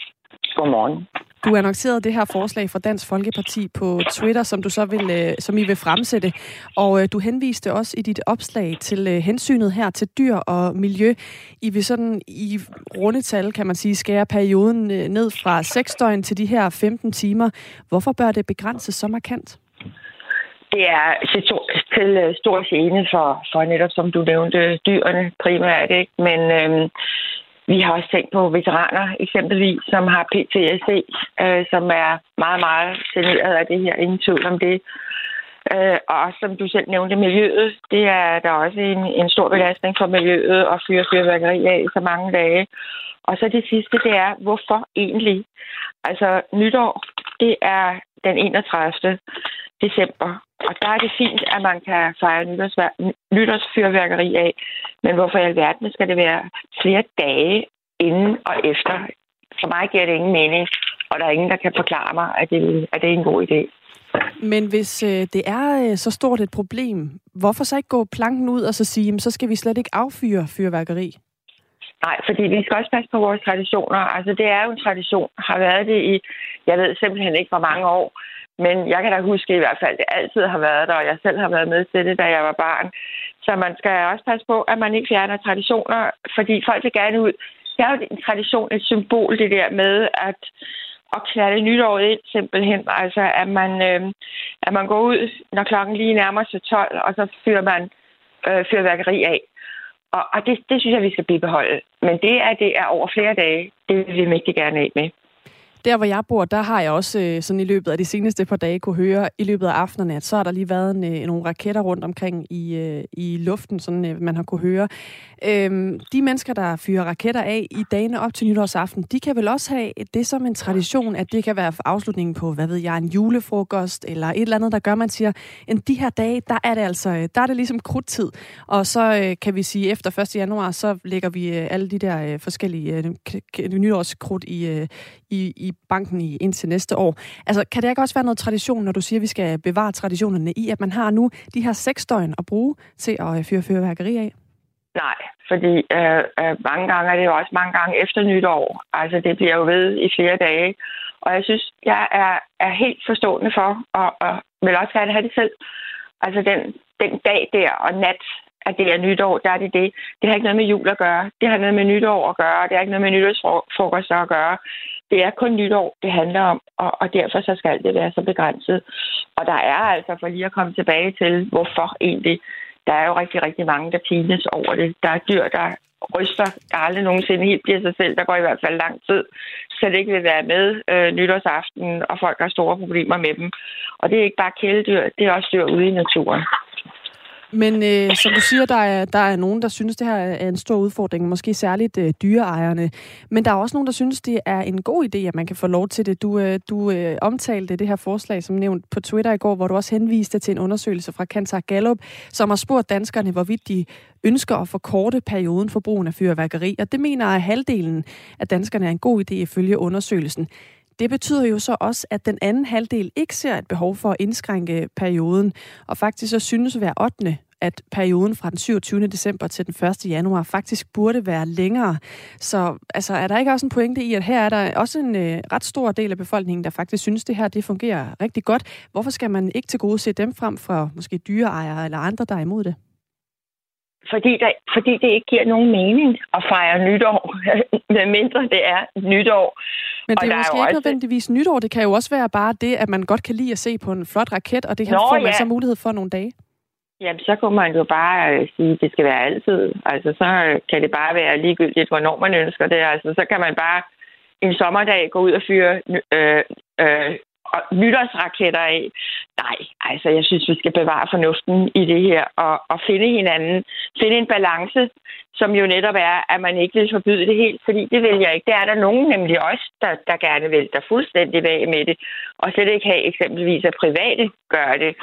Godmorgen. Du annoncerede det her forslag fra Dansk Folkeparti på Twitter, som du så vil, øh, som I vil fremsætte. Og øh, du henviste også i dit opslag til øh, hensynet her til dyr og miljø. I vil sådan i rundetal, kan man sige, skære perioden ned fra 6 døgn til de her 15 timer. Hvorfor bør det begrænses så markant? Det er til, til stor scene for, for netop, som du nævnte, dyrene primært, ikke? Men øhm, vi har også tænkt på veteraner, eksempelvis, som har PTSD, øh, som er meget, meget generet af det her. Ingen tvivl om det. Øh, og som du selv nævnte, miljøet, det er der også en, en stor belastning for miljøet at fyre fyrværkeri af så mange dage. Og så det sidste, det er, hvorfor egentlig? Altså, nytår, det er den 31 december. Og der er det fint, at man kan fejre nytårsfyrværkeri af. Men hvorfor i alverden skal det være flere dage inden og efter? For mig giver det ingen mening, og der er ingen, der kan forklare mig, at det, at det er en god idé. Men hvis øh, det er øh, så stort et problem, hvorfor så ikke gå planken ud og så sige, så skal vi slet ikke affyre fyrværkeri? Nej, fordi vi skal også passe på vores traditioner. Altså, det er jo en tradition. Har været det i, jeg ved simpelthen ikke, hvor mange år. Men jeg kan da huske i hvert fald, at det altid har været der, og jeg selv har været med til det, da jeg var barn. Så man skal også passe på, at man ikke fjerner traditioner, fordi folk vil gerne ud. Det er jo en tradition, et symbol, det der med at, at knalde nytåret ind simpelthen. Altså, at man, øh, at man går ud, når klokken lige nærmer sig 12, og så fyrer man øh, fyrværkeri af. Og, og det, det synes jeg, vi skal bibeholde. Men det, at det er over flere dage, det vil vi mægtig gerne af med. Der, hvor jeg bor, der har jeg også øh, sådan i løbet af de seneste par dage kunne høre i løbet af aftenerne, at så har der lige været en, øh, nogle raketter rundt omkring i, øh, i luften, sådan øh, man har kunne høre. Øhm, de mennesker, der fyrer raketter af i dagene op til nytårsaften, de kan vel også have det som en tradition, at det kan være afslutningen på, hvad ved jeg, en julefrokost eller et eller andet, der gør, at man siger, at de her dage, der er det altså, øh, der er det ligesom krudtid. Og så øh, kan vi sige, efter 1. januar, så lægger vi alle de der forskellige nytårskrudt i, i, i banken i, indtil næste år. Altså, kan det ikke også være noget tradition, når du siger, at vi skal bevare traditionerne i, at man har nu de her seks døgn at bruge til at øh, fyre fyrværkeri af? Nej, fordi øh, øh, mange gange er det jo også mange gange efter nytår. Altså, det bliver jo ved i flere dage. Og jeg synes, jeg er, er helt forstående for, og, og vil også gerne have det selv. Altså, den, den dag der og nat, at det er nytår, der er det det. Det har ikke noget med jul at gøre. Det har noget med nytår at gøre. Det har ikke noget med nytårsfrokoster at gøre det er kun nytår, det handler om, og, og derfor så skal det være så begrænset. Og der er altså, for lige at komme tilbage til, hvorfor egentlig, der er jo rigtig, rigtig mange, der pines over det. Der er dyr, der ryster, der aldrig nogensinde helt bliver sig selv. Der går i hvert fald lang tid, så det ikke vil være med øh, nytårsaften, og folk har store problemer med dem. Og det er ikke bare kæledyr, det er også dyr ude i naturen. Men øh, som du siger, der er, der er nogen, der synes, det her er en stor udfordring, måske særligt øh, dyreejerne. Men der er også nogen, der synes, det er en god idé, at man kan få lov til det. Du, øh, du øh, omtalte det her forslag, som nævnt på Twitter i går, hvor du også henviste til en undersøgelse fra Kantar Gallup, som har spurgt danskerne, hvorvidt de ønsker at forkorte perioden for brugen af fyrværkeri. Og det mener at halvdelen af danskerne er en god idé ifølge undersøgelsen. Det betyder jo så også, at den anden halvdel ikke ser et behov for at indskrænke perioden, og faktisk så synes hver 8. at perioden fra den 27. december til den 1. januar faktisk burde være længere. Så altså, er der ikke også en pointe i, at her er der også en øh, ret stor del af befolkningen, der faktisk synes, det her det fungerer rigtig godt. Hvorfor skal man ikke til gode se dem frem for måske dyreejere eller andre, der er imod det? fordi, der, fordi det ikke giver nogen mening at fejre nytår, <laughs> medmindre det er nytår. Men det er, er måske ikke også... nødvendigvis nytår. Det kan jo også være bare det, at man godt kan lide at se på en flot raket, og det kan Nå, man ja. så mulighed for nogle dage. Jamen, så kunne man jo bare øh, sige, at det skal være altid. Altså, så øh, kan det bare være ligegyldigt, hvornår man ønsker det. Altså, så kan man bare en sommerdag gå ud og fyre øh, øh, nytårsraketter af. Nej, altså jeg synes, vi skal bevare fornuften i det her og, og finde hinanden, finde en balance, som jo netop er, at man ikke vil forbyde det helt, fordi det vil jeg ikke. Det er der nogen, nemlig også, der, der gerne vil, der fuldstændig væk med det, og slet ikke have eksempelvis, at private gør det.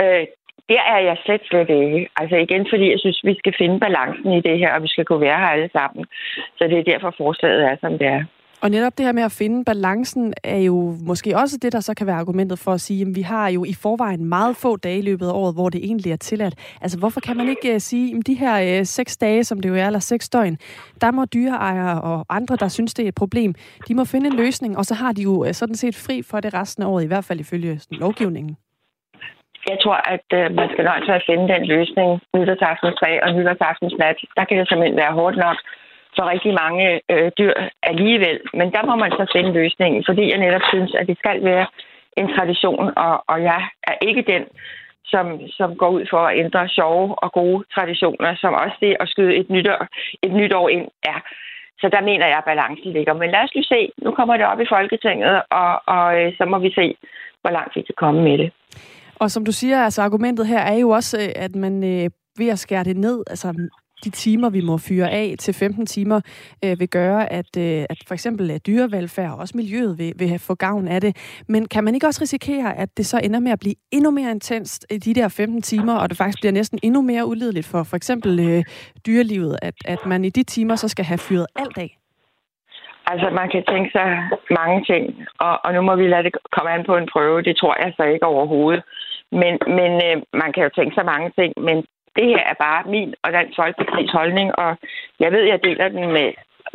Øh, der er jeg slet slet ikke. Altså igen, fordi jeg synes, vi skal finde balancen i det her, og vi skal kunne være her alle sammen. Så det er derfor, forslaget er, som det er. Og netop det her med at finde balancen er jo måske også det, der så kan være argumentet for at sige, at vi har jo i forvejen meget få dage i løbet af året, hvor det egentlig er tilladt. Altså hvorfor kan man ikke øh, sige, at de her uh, seks dage, som det jo er, eller seks døgn, der må dyreejere og andre, der synes, det er et problem, de må finde en løsning, og så har de jo øh, sådan set fri for det resten af året, i hvert fald ifølge lovgivningen. Jeg tror, at øh, man skal nødt til at finde den løsning nytårsaftens 3 og nytårsaftens nat. Der kan det simpelthen være hårdt nok for rigtig mange øh, dyr alligevel. Men der må man så finde løsningen, fordi jeg netop synes, at det skal være en tradition, og, og jeg er ikke den, som, som går ud for at ændre sjove og gode traditioner, som også det at skyde et nytår, et nytår ind er. Så der mener jeg, at balancen ligger. Men lad os lige se. Nu kommer det op i Folketinget, og, og øh, så må vi se, hvor langt vi kan komme med det. Og som du siger, altså argumentet her er jo også, øh, at man øh, ved at skære det ned, altså de timer, vi må fyre af til 15 timer, øh, vil gøre, at, øh, at for eksempel at dyrevelfærd og også miljøet vil, vil have få gavn af det. Men kan man ikke også risikere, at det så ender med at blive endnu mere intenst i de der 15 timer, og det faktisk bliver næsten endnu mere uledeligt for for eksempel øh, dyrelivet, at, at man i de timer så skal have fyret alt af? Altså, man kan tænke sig mange ting, og, og nu må vi lade det komme an på en prøve. Det tror jeg så ikke overhovedet. Men, men øh, man kan jo tænke sig mange ting, men det her er bare min og Dansk Folkeparti's holdning, og jeg ved, jeg deler den med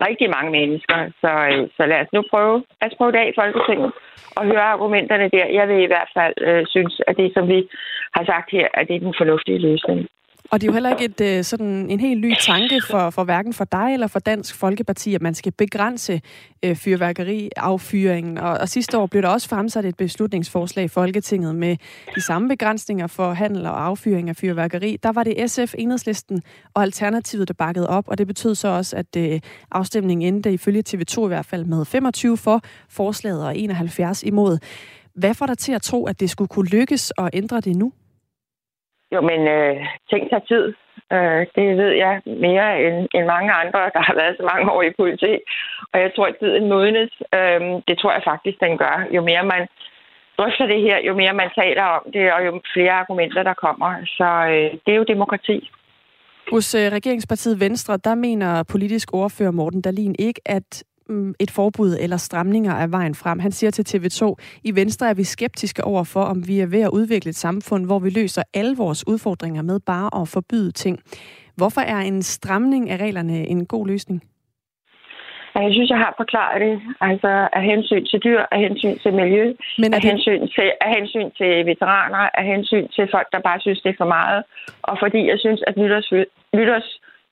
rigtig mange mennesker. Så, øh, så lad os nu prøve, lad os prøve det af i Folketinget og høre argumenterne der. Jeg vil i hvert fald øh, synes, at det, som vi har sagt her, at det er den fornuftige løsning. Og det er jo heller ikke et, øh, sådan en helt ny tanke for, for hverken for dig eller for Dansk Folkeparti, at man skal begrænse øh, fyrværkeriaffyringen. Og, og sidste år blev der også fremsat et beslutningsforslag i Folketinget med de samme begrænsninger for handel og affyring af fyrværkeri. Der var det SF, Enhedslisten og Alternativet, der bakkede op, og det betød så også, at øh, afstemningen endte ifølge TV2 i hvert fald med 25 for forslaget og 71 imod. Hvad får dig til at tro, at det skulle kunne lykkes at ændre det nu? Jo, men øh, ting tager tid. Øh, det ved jeg mere end, end mange andre, der har været så mange år i politik. Og jeg tror, at tiden modnes. Øh, det tror jeg faktisk, den gør. Jo mere man drøfter det her, jo mere man taler om det, og jo flere argumenter, der kommer. Så øh, det er jo demokrati. Hos øh, regeringspartiet Venstre, der mener politisk ordfører Morten Dalin ikke, at et forbud eller stramninger af vejen frem. Han siger til TV2, i Venstre er vi skeptiske over for, om vi er ved at udvikle et samfund, hvor vi løser alle vores udfordringer med bare at forbyde ting. Hvorfor er en stramning af reglerne en god løsning? Jeg synes, jeg har forklaret det. Altså af hensyn til dyr, af hensyn til miljø, Men af, det... hensyn til, af hensyn til veteraner, af hensyn til folk, der bare synes, det er for meget. Og fordi jeg synes, at nytårs, nytårs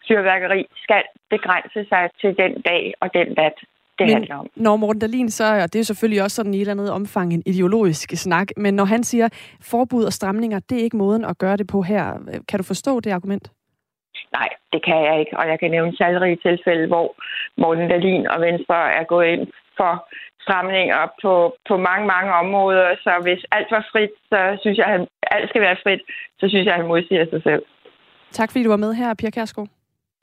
fyrværkeri skal begrænse sig til den dag og den nat, det men handler om. Når Morten Dahlin så, og det er selvfølgelig også sådan i et eller andet omfang en ideologisk snak, men når han siger, forbud og stramninger, det er ikke måden at gøre det på her. Kan du forstå det argument? Nej, det kan jeg ikke, og jeg kan nævne talrige tilfælde, hvor Morten Dahlin og Venstre er gået ind for stramninger på, på mange, mange områder. Så hvis alt var frit, så synes jeg, at alt skal være frit, så synes jeg, at han modsiger sig selv. Tak fordi du var med her, Pia Kærsgaard.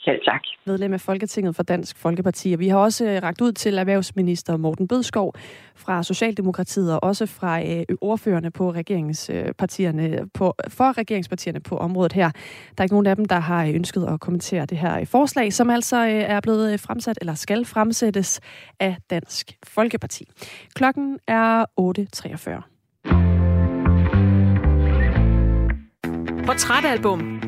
Selv tak. Medlem af Folketinget for Dansk Folkeparti. Og vi har også øh, ragt ud til erhvervsminister Morten Bødskov fra Socialdemokratiet, og også fra øh, ordførerne på regeringspartierne, på, for regeringspartierne på området her. Der er ikke nogen af dem, der har ønsket at kommentere det her forslag, som altså øh, er blevet fremsat, eller skal fremsættes af Dansk Folkeparti. Klokken er 8.43. Portrætalbum.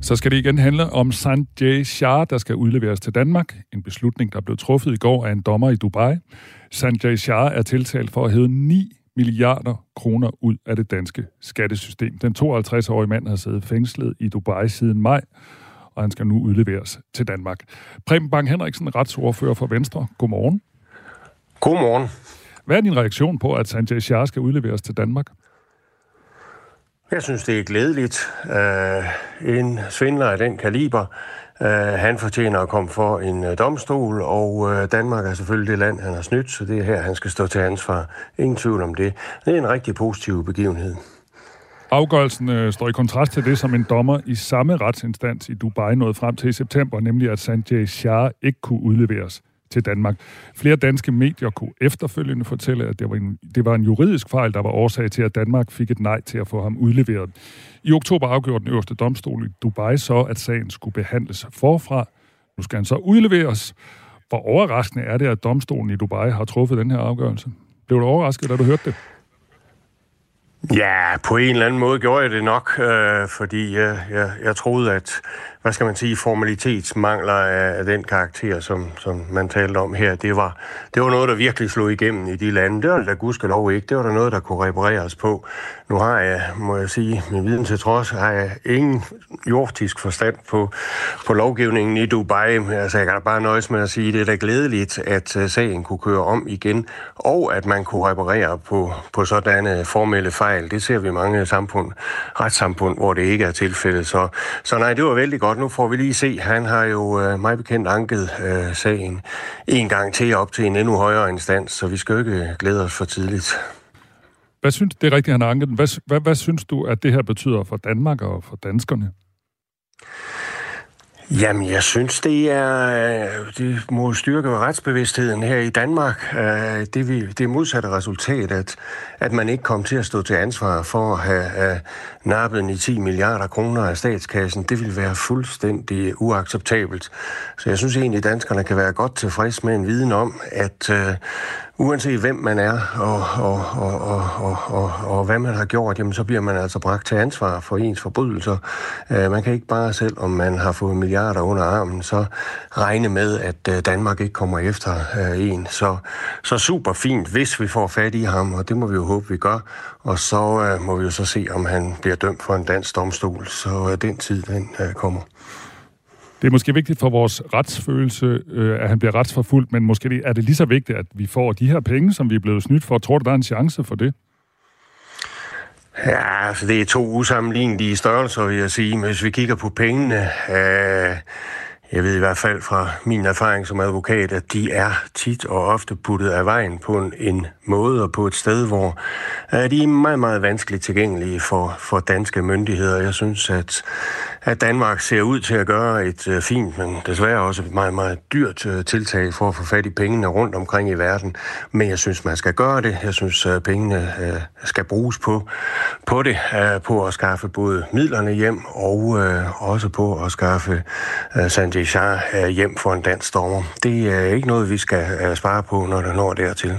Så skal det igen handle om Sanjay Shah, der skal udleveres til Danmark. En beslutning, der blev truffet i går af en dommer i Dubai. Sanjay Shah er tiltalt for at hæve 9 milliarder kroner ud af det danske skattesystem. Den 52-årige mand har siddet fængslet i Dubai siden maj, og han skal nu udleveres til Danmark. Preben Bang Henriksen, retsordfører for Venstre. Godmorgen. Godmorgen. Hvad er din reaktion på, at Sanjay Shah skal udleveres til Danmark? Jeg synes, det er glædeligt. Uh, en svindler af den kaliber, uh, han fortjener at komme for en uh, domstol, og uh, Danmark er selvfølgelig det land, han har snydt, så det er her, han skal stå til ansvar. Ingen tvivl om det. Det er en rigtig positiv begivenhed. Afgørelsen øh, står i kontrast til det, som en dommer i samme retsinstans i Dubai nåede frem til i september, nemlig at Sanjay Shah ikke kunne udleveres til Danmark. Flere danske medier kunne efterfølgende fortælle, at det var, en, det var en juridisk fejl, der var årsag til, at Danmark fik et nej til at få ham udleveret. I oktober afgjorde den øverste domstol i Dubai så, at sagen skulle behandles forfra. Nu skal han så udleveres. Hvor overraskende er det, at domstolen i Dubai har truffet den her afgørelse? Blev du overrasket, da du hørte det? Ja, på en eller anden måde gjorde jeg det nok, øh, fordi øh, jeg, jeg troede, at hvad skal man sige, formalitetsmangler af, af den karakter, som, som man talte om her, det var, det var noget, der virkelig slog igennem i de lande. Det var det da gudskelov ikke. Det var der noget, der kunne repareres på. Nu har jeg, må jeg sige, min viden til trods, har jeg ingen jordisk forstand på, på lovgivningen i Dubai. Altså, jeg kan da bare nøjes med at sige, det er da glædeligt, at øh, sagen kunne køre om igen, og at man kunne reparere på, på sådanne formelle fejl. Det ser vi i mange samfund, retssamfund, hvor det ikke er tilfældet. Så, så nej, det var vældig godt godt. Nu får vi lige se. Han har jo øh, meget bekendt anket øh, sagen en gang til op til en endnu højere instans, så vi skal jo ikke øh, glæde os for tidligt. Hvad synes det er rigtigt, han har anket hvad, hvad, hvad synes du, at det her betyder for Danmark og for danskerne? Jamen, jeg synes, det er øh, det må styrke retsbevidstheden her i Danmark. Øh, det, vi, det modsatte resultat, at, at man ikke kom til at stå til ansvar for at have øh, nappet i 10 milliarder kroner af statskassen, det vil være fuldstændig uacceptabelt. Så jeg synes egentlig, at danskerne kan være godt tilfreds med en viden om, at uh, uanset hvem man er og, og, og, og, og, og, og hvad man har gjort, jamen, så bliver man altså bragt til ansvar for ens forbrydelser. Øh, man kan ikke bare selv, om man har fået milliarder under armen, så regne med, at øh, Danmark ikke kommer efter øh, en. Så, så super fint, hvis vi får fat i ham, og det må vi jo håbe, vi gør. Og så øh, må vi jo så se, om han bliver dømt for en dansk domstol. Så øh, den tid, den øh, kommer. Det er måske vigtigt for vores retsfølelse, øh, at han bliver retsforfulgt, men måske er det lige så vigtigt, at vi får de her penge, som vi er blevet snydt for. Tror du, der er en chance for det? Ja, altså det er to usammenlignelige størrelser, vil jeg sige. Men hvis vi kigger på pengene, øh, jeg ved i hvert fald fra min erfaring som advokat, at de er tit og ofte puttet af vejen på en, en måde og på et sted, hvor uh, de er meget, meget vanskeligt tilgængelige for, for danske myndigheder. Jeg synes, at, at Danmark ser ud til at gøre et uh, fint, men desværre også et meget, meget dyrt uh, tiltag for at få fat i pengene rundt omkring i verden. Men jeg synes, man skal gøre det. Jeg synes, at pengene uh, skal bruges på, på det, uh, på at skaffe både midlerne hjem og uh, også på at skaffe uh, Deschamps Shah hjem for en dansk dommer. Det er ikke noget, vi skal øh, spare på, når det når dertil.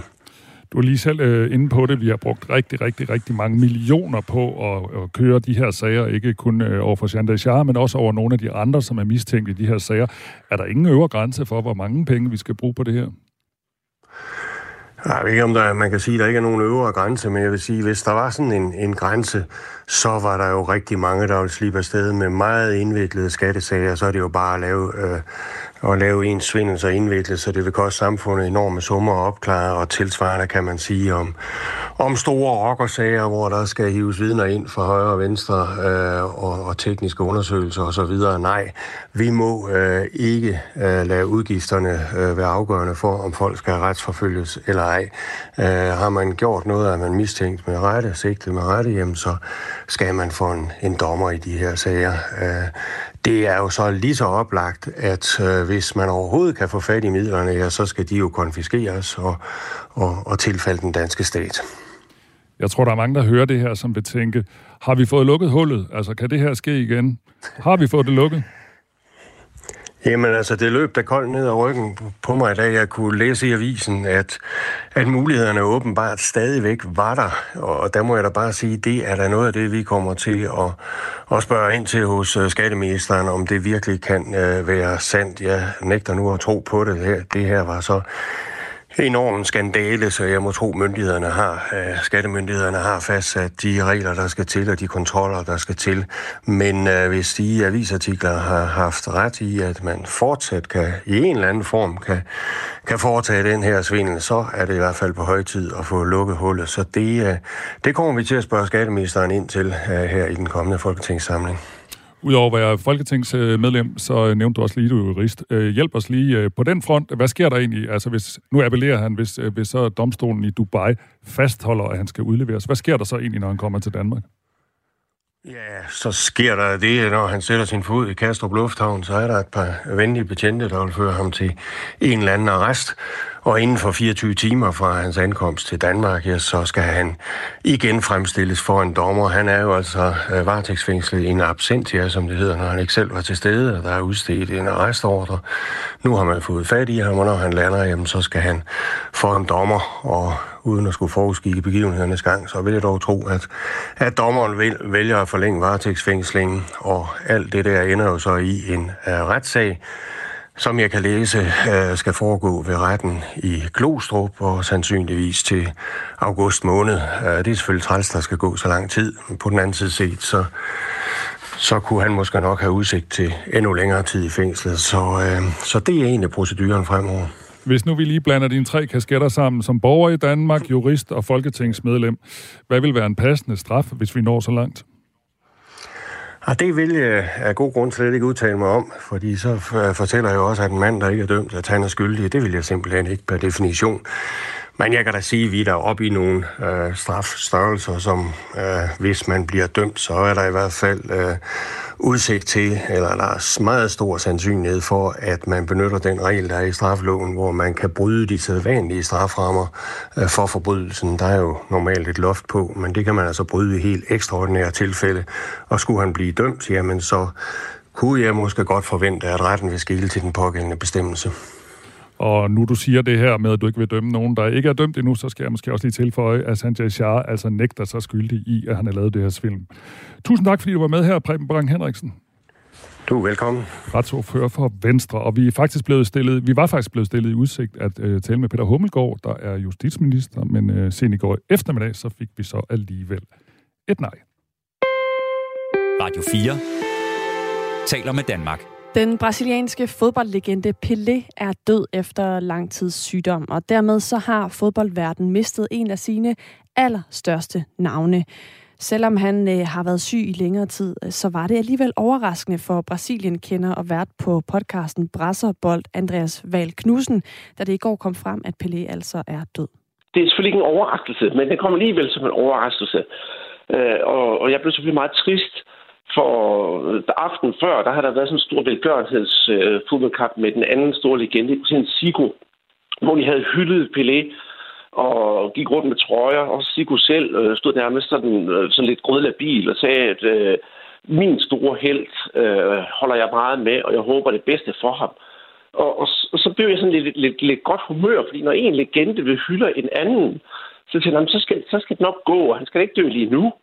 Du er lige selv øh, inde på det. Vi har brugt rigtig, rigtig, rigtig mange millioner på at, at køre de her sager, ikke kun øh, over for Jean Deschamps, men også over nogle af de andre, som er mistænkt i de her sager. Er der ingen øvre grænse for, hvor mange penge vi skal bruge på det her? Jeg ved ikke, om der, man kan sige, at der ikke er nogen øvre grænse, men jeg vil sige, hvis der var sådan en, en grænse, så var der jo rigtig mange, der ville slippe afsted med meget indviklede skattesager, så er det jo bare at lave øh, at lave en svindel så indviklet, så det vil koste samfundet enorme summer at opklare, og tilsvarende kan man sige om, om store rockersager, hvor der skal hives vidner ind fra højre og venstre øh, og, og tekniske undersøgelser osv. Nej, vi må øh, ikke øh, lade udgifterne øh, være afgørende for, om folk skal retsforfølges eller ej. Øh, har man gjort noget, at man mistænkt med rette, sigtet med rette, jamen, så skal man få en, en dommer i de her sager. Øh, det er jo så lige så oplagt, at øh, hvis man overhovedet kan få fat i midlerne, ja, så skal de jo konfiskeres og, og, og tilfalde den danske stat. Jeg tror, der er mange, der hører det her, som vil tænke, har vi fået lukket hullet? Altså, kan det her ske igen? Har vi fået det lukket? Jamen altså, det løb der koldt ned ad ryggen på mig, da jeg kunne læse i avisen, at, at mulighederne åbenbart stadigvæk var der. Og der må jeg da bare sige, det er da noget af det, vi kommer til at, at spørge ind til hos øh, skatteministeren, om det virkelig kan uh, være sandt. Jeg nægter nu at tro på det her. Det her var så enorm skandale, så jeg må tro, myndighederne har, øh, skattemyndighederne har fastsat de regler, der skal til, og de kontroller, der skal til. Men øh, hvis de avisartikler har haft ret i, at man fortsat kan, i en eller anden form kan, kan foretage den her svindel, så er det i hvert fald på høj tid at få lukket hullet. Så det, øh, det kommer vi til at spørge skatteministeren ind til øh, her i den kommende folketingssamling. Udover at være folketingsmedlem, så øh, nævnte du også lige, du er jurist. Øh, hjælp os lige øh, på den front. Hvad sker der egentlig? Altså, hvis, nu appellerer han, hvis, hvis så domstolen i Dubai fastholder, at han skal udleveres. Hvad sker der så egentlig, når han kommer til Danmark? Ja, så sker der det, når han sætter sin fod i Kastrup Lufthavn, så er der et par venlige betjente, der vil føre ham til en eller anden arrest. Og inden for 24 timer fra hans ankomst til Danmark, ja, så skal han igen fremstilles for en dommer. Han er jo altså øh, varetægtsfængslet i en absentia, som det hedder, når han ikke selv var til stede, og der er udstedt en arrestordre. Nu har man fået fat i ham, og når han lander, jamen, så skal han for en dommer, og uden at skulle forudskikke begivenhedernes gang, så vil jeg dog tro, at, at dommeren vil, vælger at forlænge varetægtsfængslingen, og alt det der ender jo så i en uh, retssag, som jeg kan læse, uh, skal foregå ved retten i Glostrup og sandsynligvis til august måned. Uh, det er selvfølgelig træls, der skal gå så lang tid. Men på den anden side set, så, så kunne han måske nok have udsigt til endnu længere tid i fængslet. Så, øh, så det er egentlig proceduren fremover. Hvis nu vi lige blander dine tre kasketter sammen som borger i Danmark, jurist og folketingsmedlem, hvad vil være en passende straf, hvis vi når så langt? Og det vil jeg af god grund slet ikke udtale mig om, fordi så fortæller jeg også, at en mand, der ikke er dømt, at han er skyldig. Det vil jeg simpelthen ikke per definition. Men jeg kan da sige, at vi er der oppe i nogle øh, strafstørrelser, som øh, hvis man bliver dømt, så er der i hvert fald øh, udsigt til, eller der er meget stor sandsynlighed for, at man benytter den regel, der er i strafloven, hvor man kan bryde de sædvanlige straframmer øh, for forbrydelsen. Der er jo normalt et loft på, men det kan man altså bryde i helt ekstraordinære tilfælde. Og skulle han blive dømt, jamen så kunne jeg måske godt forvente, at retten vil skille til den pågældende bestemmelse. Og nu du siger det her med, at du ikke vil dømme nogen, der ikke er dømt endnu, så skal jeg måske også lige tilføje, at Sanjay Shah altså nægter sig skyldig i, at han har lavet det her film. Tusind tak, fordi du var med her, Preben Brang Henriksen. Du er velkommen. Retsordfører for Venstre, og vi er faktisk blevet stillet, vi var faktisk blevet stillet i udsigt at uh, tale med Peter Hummelgaard, der er justitsminister, men uh, sen i går eftermiddag, så fik vi så alligevel et nej. Radio 4 taler med Danmark. Den brasilianske fodboldlegende Pelé er død efter lang tids sygdom, og dermed så har fodboldverdenen mistet en af sine allerstørste navne. Selvom han øh, har været syg i længere tid, øh, så var det alligevel overraskende for Brasilien kender og vært på podcasten Brasserbold Andreas Val Knudsen, da det i går kom frem, at Pelé altså er død. Det er selvfølgelig ikke en overraskelse, men det kommer alligevel som en overraskelse. Øh, og, og jeg blev selvfølgelig meget trist, for øh, aften før, der har der været sådan en stor velgørenhedsfodboldkamp øh, fodboldkamp med den anden store legende, sådan Sigo, hvor de havde hyldet Pelé og gik rundt med trøjer, og Sigo selv øh, stod nærmest sådan, øh, sådan lidt grødlabil og sagde, at øh, min store held øh, holder jeg meget med, og jeg håber det bedste for ham. Og, og, og så blev jeg sådan lidt, lidt, lidt, lidt godt humør, fordi når en legende vil hylde en anden, så tænker jeg, så skal, så skal det nok gå, og han skal ikke dø lige nu.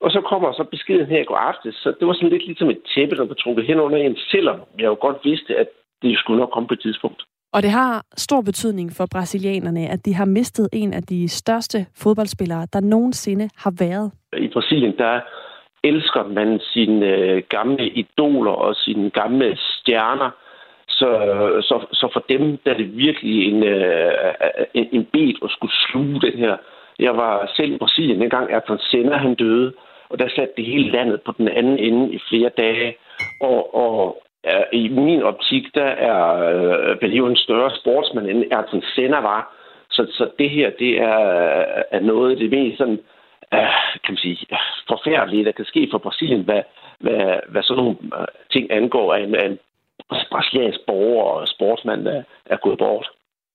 Og så kommer så beskeden her i går aftes, så det var sådan lidt ligesom et tæppe, der blev trukket hen under en, selvom jeg jo godt vidste, at det skulle nok komme på et tidspunkt. Og det har stor betydning for brasilianerne, at de har mistet en af de største fodboldspillere, der nogensinde har været. I Brasilien, der elsker man sine øh, gamle idoler og sine gamle stjerner. Så, så, så for dem der er det virkelig en, øh, en, en bed at skulle sluge den her. Jeg var selv i Brasilien, dengang Ayrton Senna han døde og der satte det hele landet på den anden ende i flere dage. Og, og uh, i min optik, der er uh, jo en større sportsmand, end Ayrton Senna var. Så, så det her, det er, er noget af det mest sådan, kan man sige, forfærdelige, der kan ske for Brasilien, hvad, hvad, hvad sådan nogle øh, ting angår af en, af en brasiliansk borger og sportsmand, der er gået bort.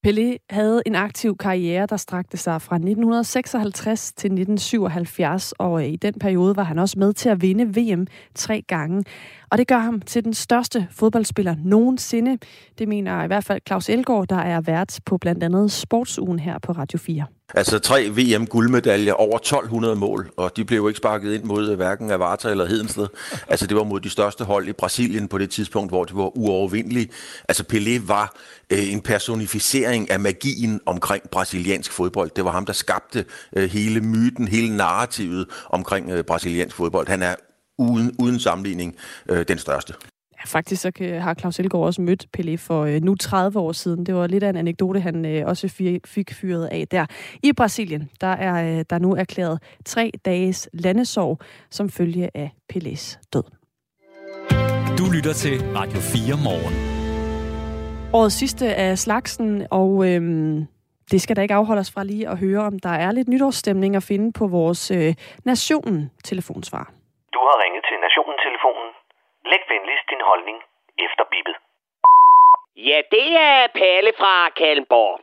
Pelé havde en aktiv karriere, der strakte sig fra 1956 til 1977, og øh, i den periode var han også med til at vinde VM tre gange. Og det gør ham til den største fodboldspiller nogensinde. Det mener i hvert fald Claus Elgaard, der er vært på blandt andet Sportsugen her på Radio 4. Altså tre VM-guldmedaljer, over 1200 mål, og de blev jo ikke sparket ind mod øh, hverken Avarta eller Hedensted. Altså det var mod de største hold i Brasilien på det tidspunkt, hvor de var uovervindelige. Altså Pelé var øh, en personificering af magien omkring brasiliansk fodbold. Det var ham, der skabte øh, hele myten, hele narrativet omkring øh, brasiliansk fodbold. Han er uden, uden sammenligning øh, den største. Ja, faktisk så kan, har Claus Elgaard også mødt Pelé for øh, nu 30 år siden. Det var lidt af en anekdote, han øh, også fik, fik fyret af der. I Brasilien, der er øh, der nu erklæret tre dages landesorg som følge af Pelés død. Du lytter til Radio 4 morgen. Årets sidste af slagsen, og øhm, det skal da ikke afholde os fra lige at høre, om der er lidt nytårsstemning at finde på vores øh, Nationen-telefonsvar. Du har ringet til Nationen-telefonen. Læg venligst din holdning efter bippet. Ja, det er Palle fra Kalmborg.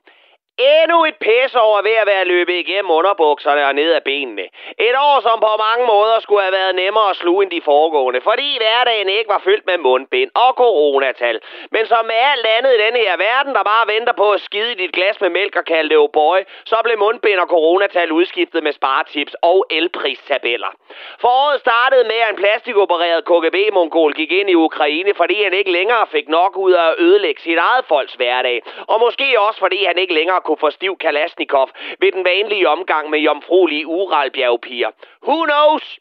Endnu et pæs over ved at være løbet igennem underbukserne og ned ad benene. Et år, som på mange måder skulle have været nemmere at sluge end de foregående, fordi hverdagen ikke var fyldt med mundbind og coronatal. Men som med alt andet i denne her verden, der bare venter på at skide i dit glas med mælk og kalde det oh boy, så blev mundbind og coronatal udskiftet med sparetips og elpristabeller. Foråret startede med, at en plastikopereret KGB-mongol gik ind i Ukraine, fordi han ikke længere fik nok ud af at ødelægge sit eget folks hverdag. Og måske også, fordi han ikke længere kunne få stiv Kalashnikov ved den vanlige omgang med jomfruelige Uralbjergpiger. Who knows?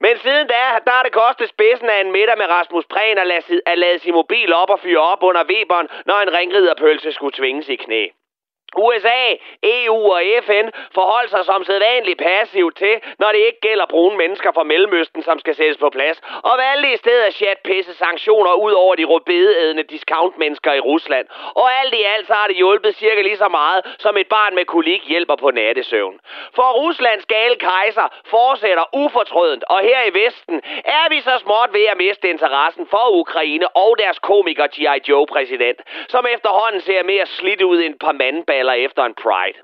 Men siden da, der har det kostet spidsen af en middag med Rasmus Prehn at lade, at lade sin mobil op og fyre op under Weberen, når en ringriderpølse skulle tvinges i knæ. USA, EU og FN forholder sig som sædvanligt passivt til, når det ikke gælder brune mennesker fra Mellemøsten, som skal sættes på plads, og valgte i stedet at chat pisse sanktioner ud over de rødbedeædende discountmennesker i Rusland. Og alt i alt så har det hjulpet cirka lige så meget, som et barn med kolik hjælper på nattesøvn. For Ruslands gale kejser fortsætter ufortrødent, og her i Vesten er vi så småt ved at miste interessen for Ukraine og deres komiker G.I. Joe-præsident, som efterhånden ser mere slidt ud end et par mandballer eller efter en Pride.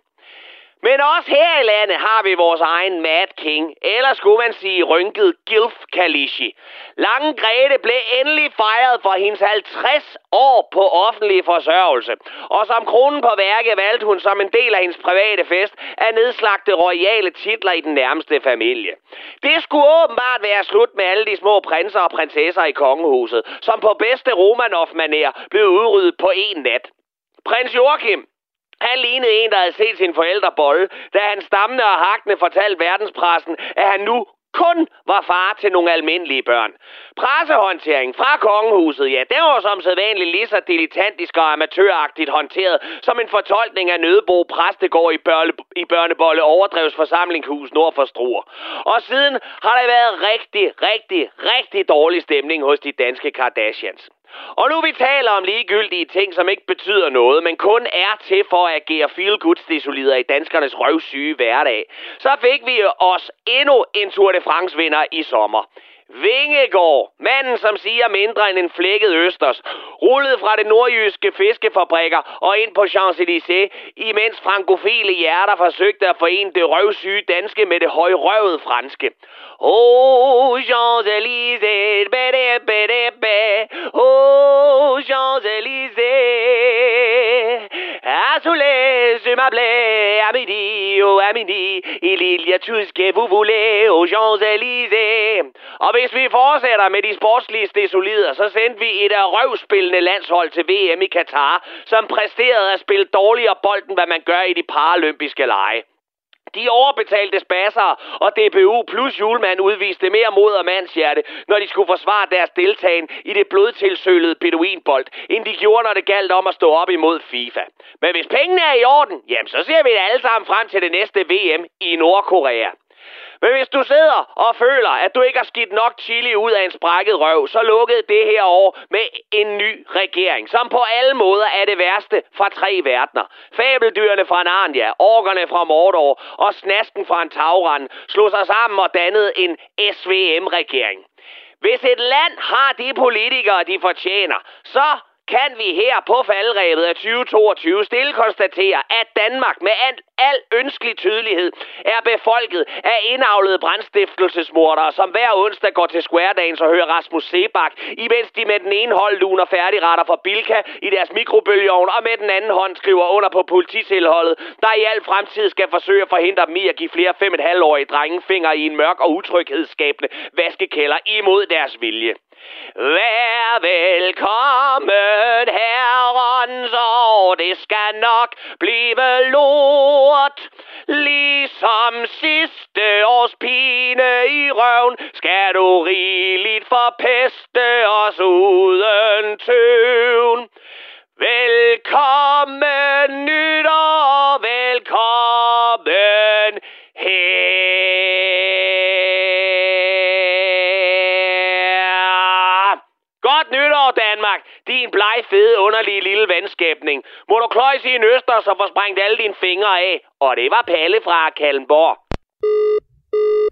Men også her i landet har vi vores egen Mad King, eller skulle man sige rynket Gilf Kalishi. Lange Grete blev endelig fejret for hendes 50 år på offentlig forsørgelse. Og som kronen på værket valgte hun som en del af hendes private fest at nedslagte royale titler i den nærmeste familie. Det skulle åbenbart være slut med alle de små prinser og prinsesser i kongehuset, som på bedste Romanov-manér blev udryddet på en nat. Prins Joachim, han lignede en, der havde set sin forældre bolle, da han stammende og hakne fortalte verdenspressen, at han nu kun var far til nogle almindelige børn. Pressehåndtering fra kongehuset, ja, den var som sædvanligt lige så dilettantisk og amatøragtigt håndteret som en fortolkning af Nødebo Præstegård i, børle, i Børnebolle Overdrevs forsamlingshus nord for Struer. Og siden har der været rigtig, rigtig, rigtig dårlig stemning hos de danske Kardashians. Og nu vi taler om ligegyldige ting, som ikke betyder noget, men kun er til for at agere feel good desolider i danskernes røvsyge hverdag, så fik vi os endnu en Tour de France vinder i sommer. Vingegård, manden som siger mindre end en flækket østers, rullede fra det nordjyske fiskefabrikker og ind på Champs-Élysées, imens frankofile hjerter forsøgte at forene det røvsyge danske med det højrøvede franske. Oh, Champs-Élysées, bede, bede, bede. Oh, Champs-Élysées. Asoulé, je m'appelais à midi, oh, à midi. Il y a tout ce que vous voulez, aux Champs-Élysées. Og hvis vi fortsætter med de sportslige stesolider, så sendte vi et af røvspillende landshold til VM i Katar, som præsterede at spille dårligere bolden, hvad man gør i de paralympiske lege. De overbetalte spasser og DBU plus julemand udviste mere mod og mandshjerte, når de skulle forsvare deres deltagen i det blodtilsølede beduinbold, end de gjorde, når det galt om at stå op imod FIFA. Men hvis pengene er i orden, jamen så ser vi det alle sammen frem til det næste VM i Nordkorea. Men hvis du sidder og føler, at du ikke har skidt nok chili ud af en sprækket røv, så lukkede det her år med en ny regering, som på alle måder er det værste fra tre verdener. Fabeldyrene fra Narnia, orkerne fra Mordor og snasken fra en tagrand slog sig sammen og dannede en SVM-regering. Hvis et land har de politikere, de fortjener, så kan vi her på faldrebet af 2022 stille konstatere, at Danmark med al, al ønskelig tydelighed er befolket af indavlede brandstiftelsesmordere, som hver onsdag går til Square og hører Rasmus Sebak, imens de med den ene hånd luner færdigretter fra Bilka i deres mikrobølgeovn, og med den anden hånd skriver under på polititilholdet, der i al fremtid skal forsøge at forhindre dem i at give flere 5,5-årige drenge fingre i en mørk og utryghedsskabende vaskekælder imod deres vilje. Vær velkommen, herrens år, det skal nok blive lort. Ligesom sidste års pine i røven, skal du rigeligt forpeste os uden tøvn. Velkommen nytår, velkommen her. Godt nytår, Danmark. Din bleg, fede, underlige lille vandskabning. Må du kløjse i en øster, så får sprængt alle dine fingre af. Og det var Palle fra Kallenborg.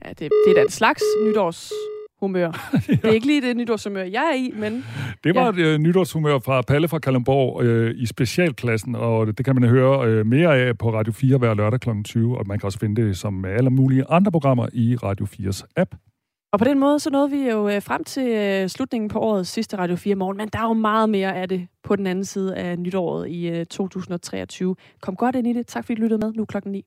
Ja, det, det er da en slags nytårshumør. <laughs> ja. Det er ikke lige det nytårshumør, jeg er i, men... Det var ja. et uh, nytårshumør fra Palle fra Kalundborg øh, i specialklassen, og det, det kan man høre øh, mere af på Radio 4 hver lørdag kl. 20, og man kan også finde det som alle mulige andre programmer i Radio 4's app. Og på den måde, så nåede vi jo øh, frem til øh, slutningen på årets sidste Radio 4 morgen, men der er jo meget mere af det på den anden side af nytåret i øh, 2023. Kom godt ind i det. Tak fordi I lyttede med. Nu klokken 9.